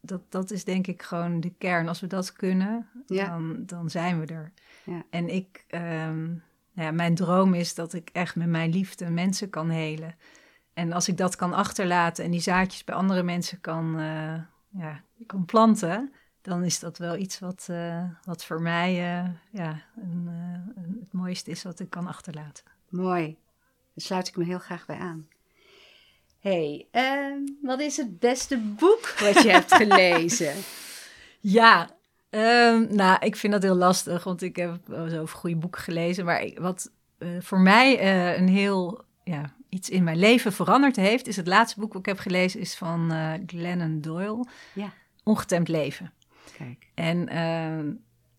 dat, dat is denk ik gewoon de kern. Als we dat kunnen, Ja. dan, dan zijn we er. Ja. En ik, ehm, nou ja, mijn droom is dat ik echt met mijn liefde mensen kan helen. En als ik dat kan achterlaten en die zaadjes bij andere mensen kan, eh, ja, kan planten, dan is dat wel iets wat, eh, wat voor mij eh, ja, een, eh, een- het mooiste is wat ik kan achterlaten. Mooi. Daar sluit ik me heel graag bij aan. hey, ehm, wat is het beste boek wat je hebt gelezen? Ja, ehm, nou, ik vind dat heel lastig, want ik heb over goede boeken gelezen. Maar wat voor mij een heel, ja, iets in mijn leven veranderd heeft, is het laatste boek wat ik heb gelezen, is van eh Glennon Doyle, Ja. Ongetemd Leven. Kijk. En ehm,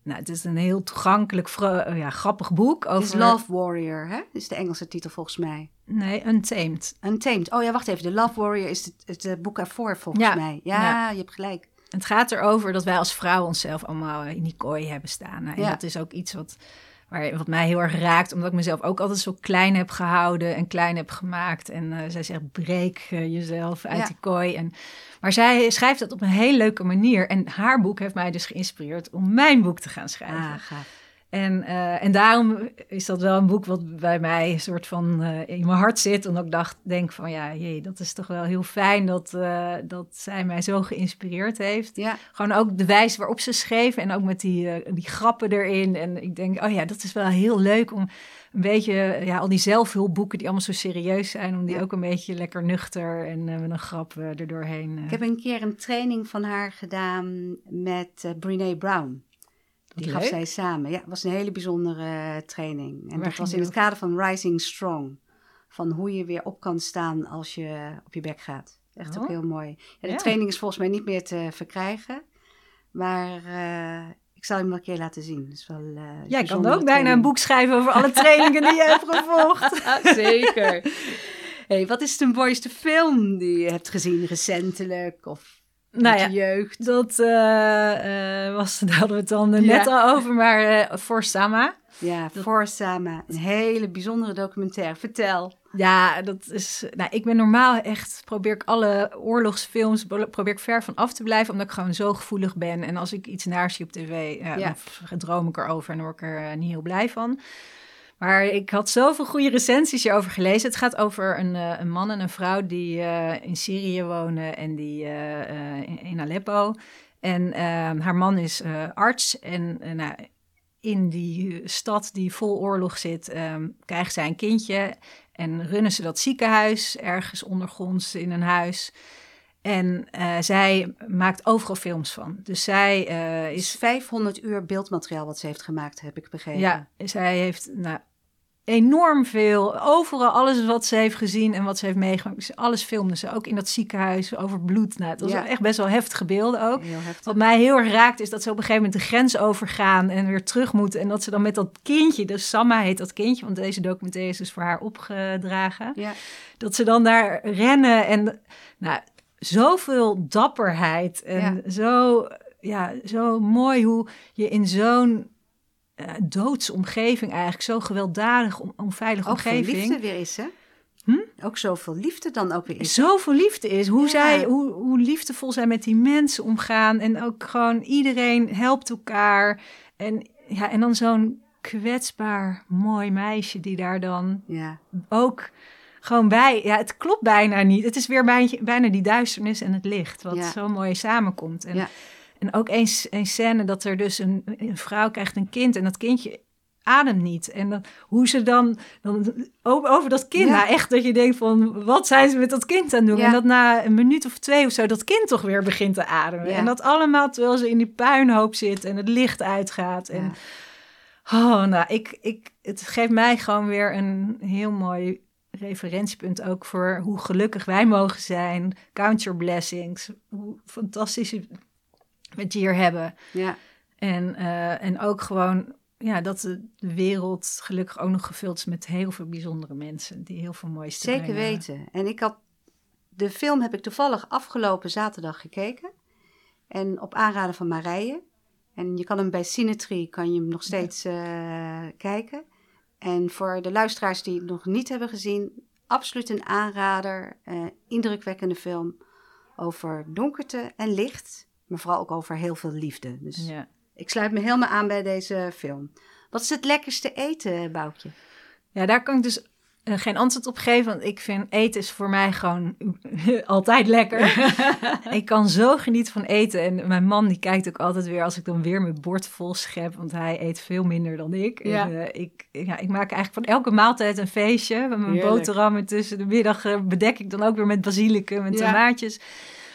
nou, het is een heel toegankelijk, eh, ja, grappig boek over... is Love Warrior, hè? is de Engelse titel volgens mij. Nee, Untamed. Untamed. Oh ja, wacht even. The Love Warrior is het, het eh, boek ervoor volgens Ja. mij. Ja, Ja. je hebt gelijk. Het gaat erover dat wij als vrouw onszelf allemaal in die kooi hebben staan. Nou, en Ja. dat is ook iets wat, waar, wat mij heel erg raakt, omdat ik mezelf ook altijd zo klein heb gehouden en klein heb gemaakt. En eh, zij zegt, breek eh, jezelf uit die kooi. En, maar zij schrijft dat op een hele leuke manier. En haar boek heeft mij dus geïnspireerd om mijn boek te gaan schrijven. Ah, gaaf. En, eh, en daarom is dat wel een boek wat bij mij een soort van eh, in mijn hart zit. Omdat ik dacht, denk van ja, jee, dat is toch wel heel fijn dat, eh, dat zij mij zo geïnspireerd heeft. Ja, Gewoon ook de wijze waarop ze schreef en ook met die, die grappen erin. En ik denk, oh ja, dat is wel heel leuk om een beetje, ja, al die zelfhulpboeken die allemaal zo serieus zijn, om die Ja. ook een beetje lekker nuchter en eh, met een grap eh, erdoorheen. eh. ik heb een keer een training van haar gedaan met Brene Brown. Die gaf zij samen. Ja, het was een hele bijzondere training. En Waar dat was in het kader van Rising Strong. Van hoe je weer op kan staan als je op je bek gaat. Echt ook Oh. heel mooi. Ja, de Ja. training is volgens mij niet meer te verkrijgen. Maar ik zal hem wel een keer laten zien. Is wel, eh, Jij kan ook bijna een boek schrijven over alle trainingen die je hebt gevolgd. Zeker. hey, wat is de mooiste film die je hebt gezien recentelijk? Of Nou ja, je jeugd? dat eh, eh, was, daar hadden we het dan Ja. net al over, maar voor Sama. Ja, voor Sama. Een hele bijzondere documentaire. Vertel. Ja, dat is. Nou, ik ben normaal echt. Probeer ik alle oorlogsfilms. be- probeer ik ver van af te blijven. Omdat ik gewoon zo gevoelig ben. En als ik iets naars zie op tv. Ja, Ja. dan droom ik erover. En dan word ik er eh, niet heel blij van. Maar ik had zoveel goede recensies hierover gelezen. Het gaat over een, eh, een man en een vrouw die eh, in Syrië wonen. En die in, in Aleppo. En eh, haar man is arts. En nou, in die stad die vol oorlog zit, ehm krijgt zij een kindje. En runnen ze dat ziekenhuis ergens ondergronds in een huis. En eh, zij maakt overal films van. Dus zij eh, is is. 500 uur beeldmateriaal wat ze heeft gemaakt, heb ik begrepen. Ja, zij heeft nou, enorm veel. Overal alles wat ze heeft gezien en wat ze heeft meegemaakt. Dus alles filmde ze. Ook in dat ziekenhuis over bloed. Nou, het was Ja. echt best wel heftige beelden ook. Heftig. Wat mij heel erg raakt is dat ze op een gegeven moment de grens overgaan en weer terug moeten. En dat ze dan met dat kindje, dus Samma heet dat kindje, want deze documentaire is dus voor haar opgedragen. Ja, Dat ze dan daar rennen en nou, zoveel dapperheid en Ja. zo, ja, zo mooi hoe je in zo'n eh, doodse omgeving eigenlijk, zo gewelddadig, on, onveilige ook omgeving. liefde weer is, hè? Hm? Ook zoveel liefde dan ook weer is. zoveel liefde is. Hoe, Ja. zij, hoe, hoe liefdevol zij met die mensen omgaan. En ook gewoon iedereen helpt elkaar. En, ja, en dan zo'n kwetsbaar mooi meisje die daar dan Ja, ook gewoon bij. Ja, het klopt bijna niet. Het is weer bijna, bijna die duisternis en het licht, wat Ja. zo mooi samenkomt. En, Ja. En ook een, een scène dat er dus een, een vrouw krijgt een kind en dat kindje ademt niet. En dan, hoe ze dan, dan over, over dat kind, Ja. nou echt dat je denkt van, wat zijn ze met dat kind aan het doen? Ja. En dat na een minuut of twee of zo dat kind toch weer begint te ademen. Ja. En dat allemaal terwijl ze in die puinhoop zit en het licht uitgaat. En. Oh, nou, ik, ik, het geeft mij gewoon weer een heel mooi referentiepunt ook voor hoe gelukkig wij mogen zijn. Count your blessings. Hoe fantastisch het hier hebben. Ja. En, eh, en ook gewoon ja, dat de wereld gelukkig ook nog gevuld is met heel veel bijzondere mensen. Die heel veel moois Zeker brengen. weten. En ik had de film heb ik toevallig afgelopen zaterdag gekeken. En op aanraden van Marije. En je kan hem bij Cinetree kan je hem nog steeds eh, kijken. En voor de luisteraars die het nog niet hebben gezien, absoluut een aanrader. eh, indrukwekkende film over donkerte en licht. Maar vooral ook over heel veel liefde. Dus Ja. ik sluit me helemaal aan bij deze film. Wat is het lekkerste eten, Boukje? Ja, daar kan ik dus eh, geen antwoord op geven, want ik vind eten is voor mij gewoon altijd lekker. ik kan zo genieten van eten en mijn man die kijkt ook altijd weer als ik dan weer mijn bord vol schep, want hij eet veel minder dan ik. Ja. En, eh, ik, ja, ik maak eigenlijk van elke maaltijd een feestje. Met mijn Heerlijk. boterhammen tussen de middag eh, bedek ik dan ook weer met basilicum en Ja. tomaatjes.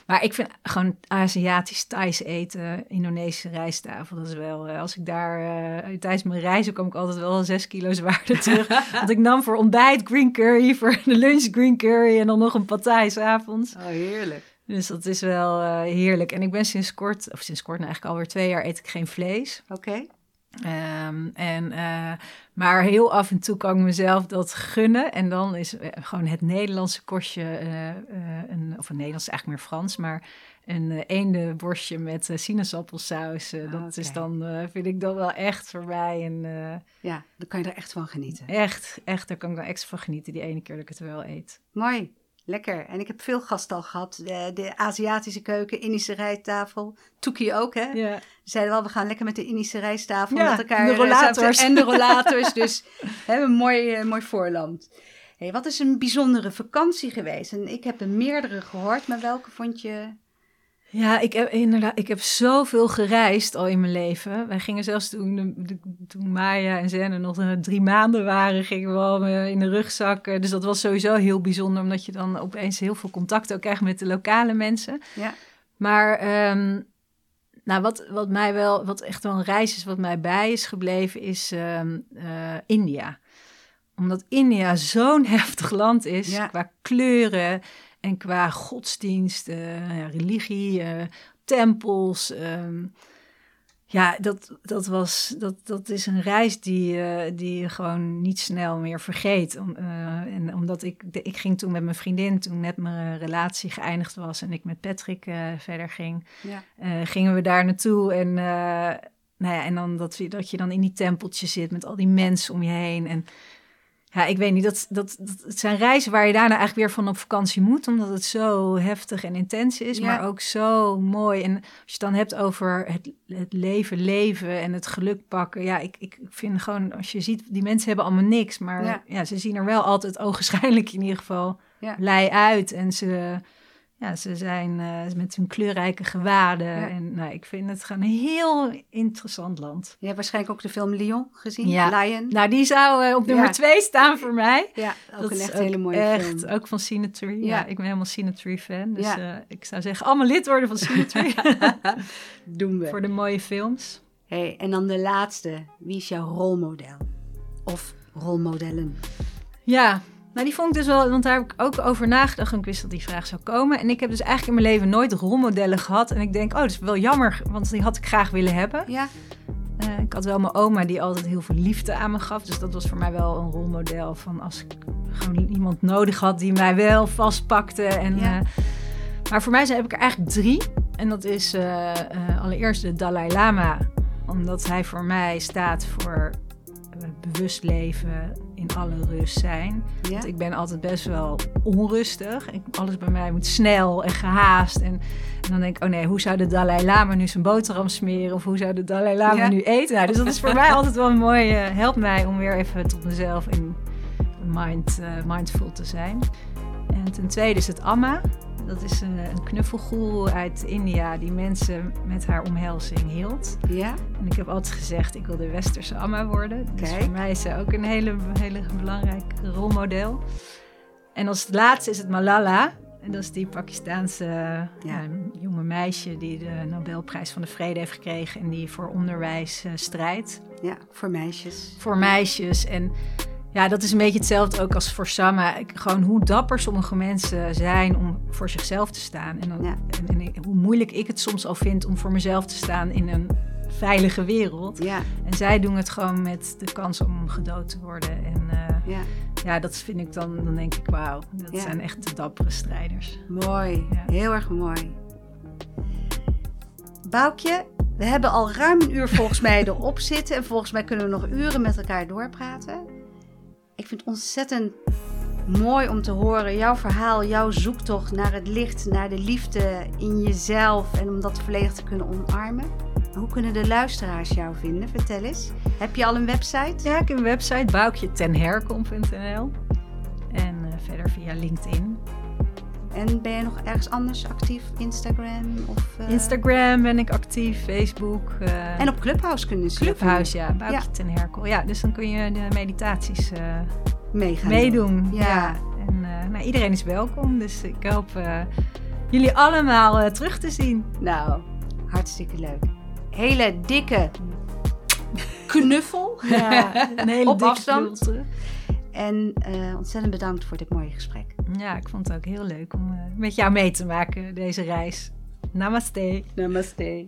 Maar ik vind gewoon Aziatisch, Thais eten, Indonesische rijsttafel, dat is wel... eh, als ik daar... eh, tijdens mijn reizen kom ik altijd wel zes kilo zwaarder terug. Want ik nam voor ontbijt green curry, voor de lunch green curry en dan nog een partij s'avonds. Oh, heerlijk. Dus dat is wel eh, heerlijk. En ik ben sinds kort, of sinds kort nou eigenlijk alweer twee jaar, eet ik geen vlees. Oké. Ehm, en, eh, maar heel af en toe kan ik mezelf dat gunnen. En dan is eh, gewoon het Nederlandse kostje, eh, een, of een Nederlands eigenlijk meer Frans, maar een eendenborstje met sinaasappelsaus. Dat is dan, vind ik dan wel echt voor mij uh, Ja, dan kan je er echt van genieten. echt, echt, daar kan ik dan extra van genieten die ene keer dat ik het wel eet. Mooi, lekker. En ik heb veel gasten al gehad. De, de Aziatische keuken, Indische rijsttafel. Toekie ook, hè? Ja. Ze zeiden wel, we gaan lekker met de Indische rijsttafel Ja, met elkaar. de eh, rollators. zaten- En de rollators, dus we hebben een mooi, eh, mooi voorland. Hey, wat is een bijzondere vakantie geweest? En ik heb er meerdere gehoord, maar welke vond je... Ja, ik heb inderdaad, ik heb zoveel gereisd al in mijn leven. Wij gingen zelfs toen, toen Maya en Zenne nog eh, drie maanden waren, gingen we al eh, in de rugzak. Eh, Dus dat was sowieso heel bijzonder, omdat je dan opeens heel veel contact ook krijgt met de lokale mensen. Ja, Maar ehm, nou, wat, wat mij wel, wat echt wel een reis is, wat mij bij is gebleven, is ehm, eh, India. Omdat India zo'n heftig land is Ja. qua kleuren en qua godsdienst, eh, ja, religie, eh, tempels. ehm, ja, dat, dat, was, dat, dat is een reis die, eh, die je gewoon niet snel meer vergeet. Om, en omdat ik, de- ik ging toen met mijn vriendin, toen net mijn relatie geëindigd was en ik met Patrick verder ging, ja. gingen we daar naartoe. En, nou ja, en dan dat, je- dat je dan in die tempeltjes zit met al die mensen om je heen. En ja, ik weet niet, dat, dat, dat, het zijn reizen waar je daarna eigenlijk weer van op vakantie moet, omdat het zo heftig en intens is, Ja. maar ook zo mooi. En als je het dan hebt over het, het leven, leven en het geluk pakken. Ja, ik, ik vind gewoon, als je ziet, die mensen hebben allemaal niks, maar Ja. ja, ze zien er wel altijd ogenschijnlijk in ieder geval Ja. blij uit. En ze, ja, ze zijn eh, met hun kleurrijke gewaden. Ja. En nou, ik vind het een heel interessant land. Je hebt waarschijnlijk ook de film Lyon gezien, Ja. Lion. Nou, die zou eh, op nummer Ja. twee staan voor mij. Ja, ook dat een is echt hele mooie echt, film. Ook van Cinetree. Ja. Ik ben helemaal Cinetree fan. Dus Ja. eh, ik zou zeggen, allemaal lid worden van Cinetree. Doen we. voor de mooie films. Hey, en dan de laatste. Wie is jouw rolmodel? Of rolmodellen? Ja, nou die vond ik dus wel, want daar heb ik ook over nagedacht. Ik wist dat die vraag zou komen. En ik heb dus eigenlijk in mijn leven nooit rolmodellen gehad. En ik denk, oh, dat is wel jammer, want die had ik graag willen hebben. Ja, Eh, ik had wel mijn oma die altijd heel veel liefde aan me gaf. Dus dat was voor mij wel een rolmodel van als ik gewoon iemand nodig had die mij wel vastpakte. En, Ja. eh, maar voor mij zijn, heb ik er eigenlijk drie. En dat is eh, allereerst de Dalai Lama. Omdat hij voor mij staat voor bewust leven, in alle rust zijn. ja. Want ik ben altijd best wel onrustig. Ik, alles bij mij moet snel en gehaast. En, en dan denk ik, oh nee, hoe zou de Dalai Lama nu zijn boterham smeren? Of hoe zou de Dalai Lama Ja. nu eten? Nou, dus dat is voor mij altijd wel een mooi... eh, helpt mij om weer even tot mezelf in mind, eh, mindful te zijn. En ten tweede is het Amma. Dat is een, een knuffelgoeroe uit India die mensen met haar omhelzing hield. Ja? En ik heb altijd gezegd, ik wil de westerse Amma worden. Dus Kijk. voor mij is ze ook een hele, hele belangrijk rolmodel. En als laatste is het Malala. En dat is die Pakistaanse ja, jonge meisje die de Nobelprijs van de Vrede heeft gekregen. En die voor onderwijs eh, strijdt. Ja, voor meisjes. Voor meisjes. En ja, dat is een beetje hetzelfde ook als voor Sama. Gewoon hoe dapper sommige mensen zijn om voor zichzelf te staan. En, dan, Ja. en, en ik- hoe moeilijk ik het soms al vind om voor mezelf te staan in een veilige wereld. Ja, En zij doen het gewoon met de kans om gedood te worden. En eh, ja. ja, dat vind ik dan, dan denk ik, wauw, dat zijn echt de dappere strijders. Mooi. Heel erg mooi. Boukje, we hebben al ruim een uur volgens mij erop zitten. En volgens mij kunnen we nog uren met elkaar doorpraten. Ik vind het ontzettend mooi om te horen jouw verhaal, jouw zoektocht naar het licht, naar de liefde in jezelf. En om dat volledig te kunnen omarmen. Hoe kunnen de luisteraars jou vinden? Vertel eens. Heb je al een website? Ja, ik heb een website, boukjetenherkom.nl. En eh, verder via LinkedIn. En ben je nog ergens anders actief? Instagram? Of, eh, Instagram ben ik actief, Facebook. eh, En op Clubhouse kunnen ze Clubhouse, ja, Boukje Ja. ten Herkel. Ja, dus dan kun je de meditaties meegaan. meedoen. Ja. Ja. En nou, iedereen is welkom, dus ik hoop jullie allemaal terug te zien. Nou, hartstikke leuk. Hele dikke knuffel. Ja, een hele Op dikke afstand. En eh, ontzettend bedankt voor dit mooie gesprek. Ja, ik vond het ook heel leuk om eh, met jou mee te maken, deze reis. Namaste. Namaste.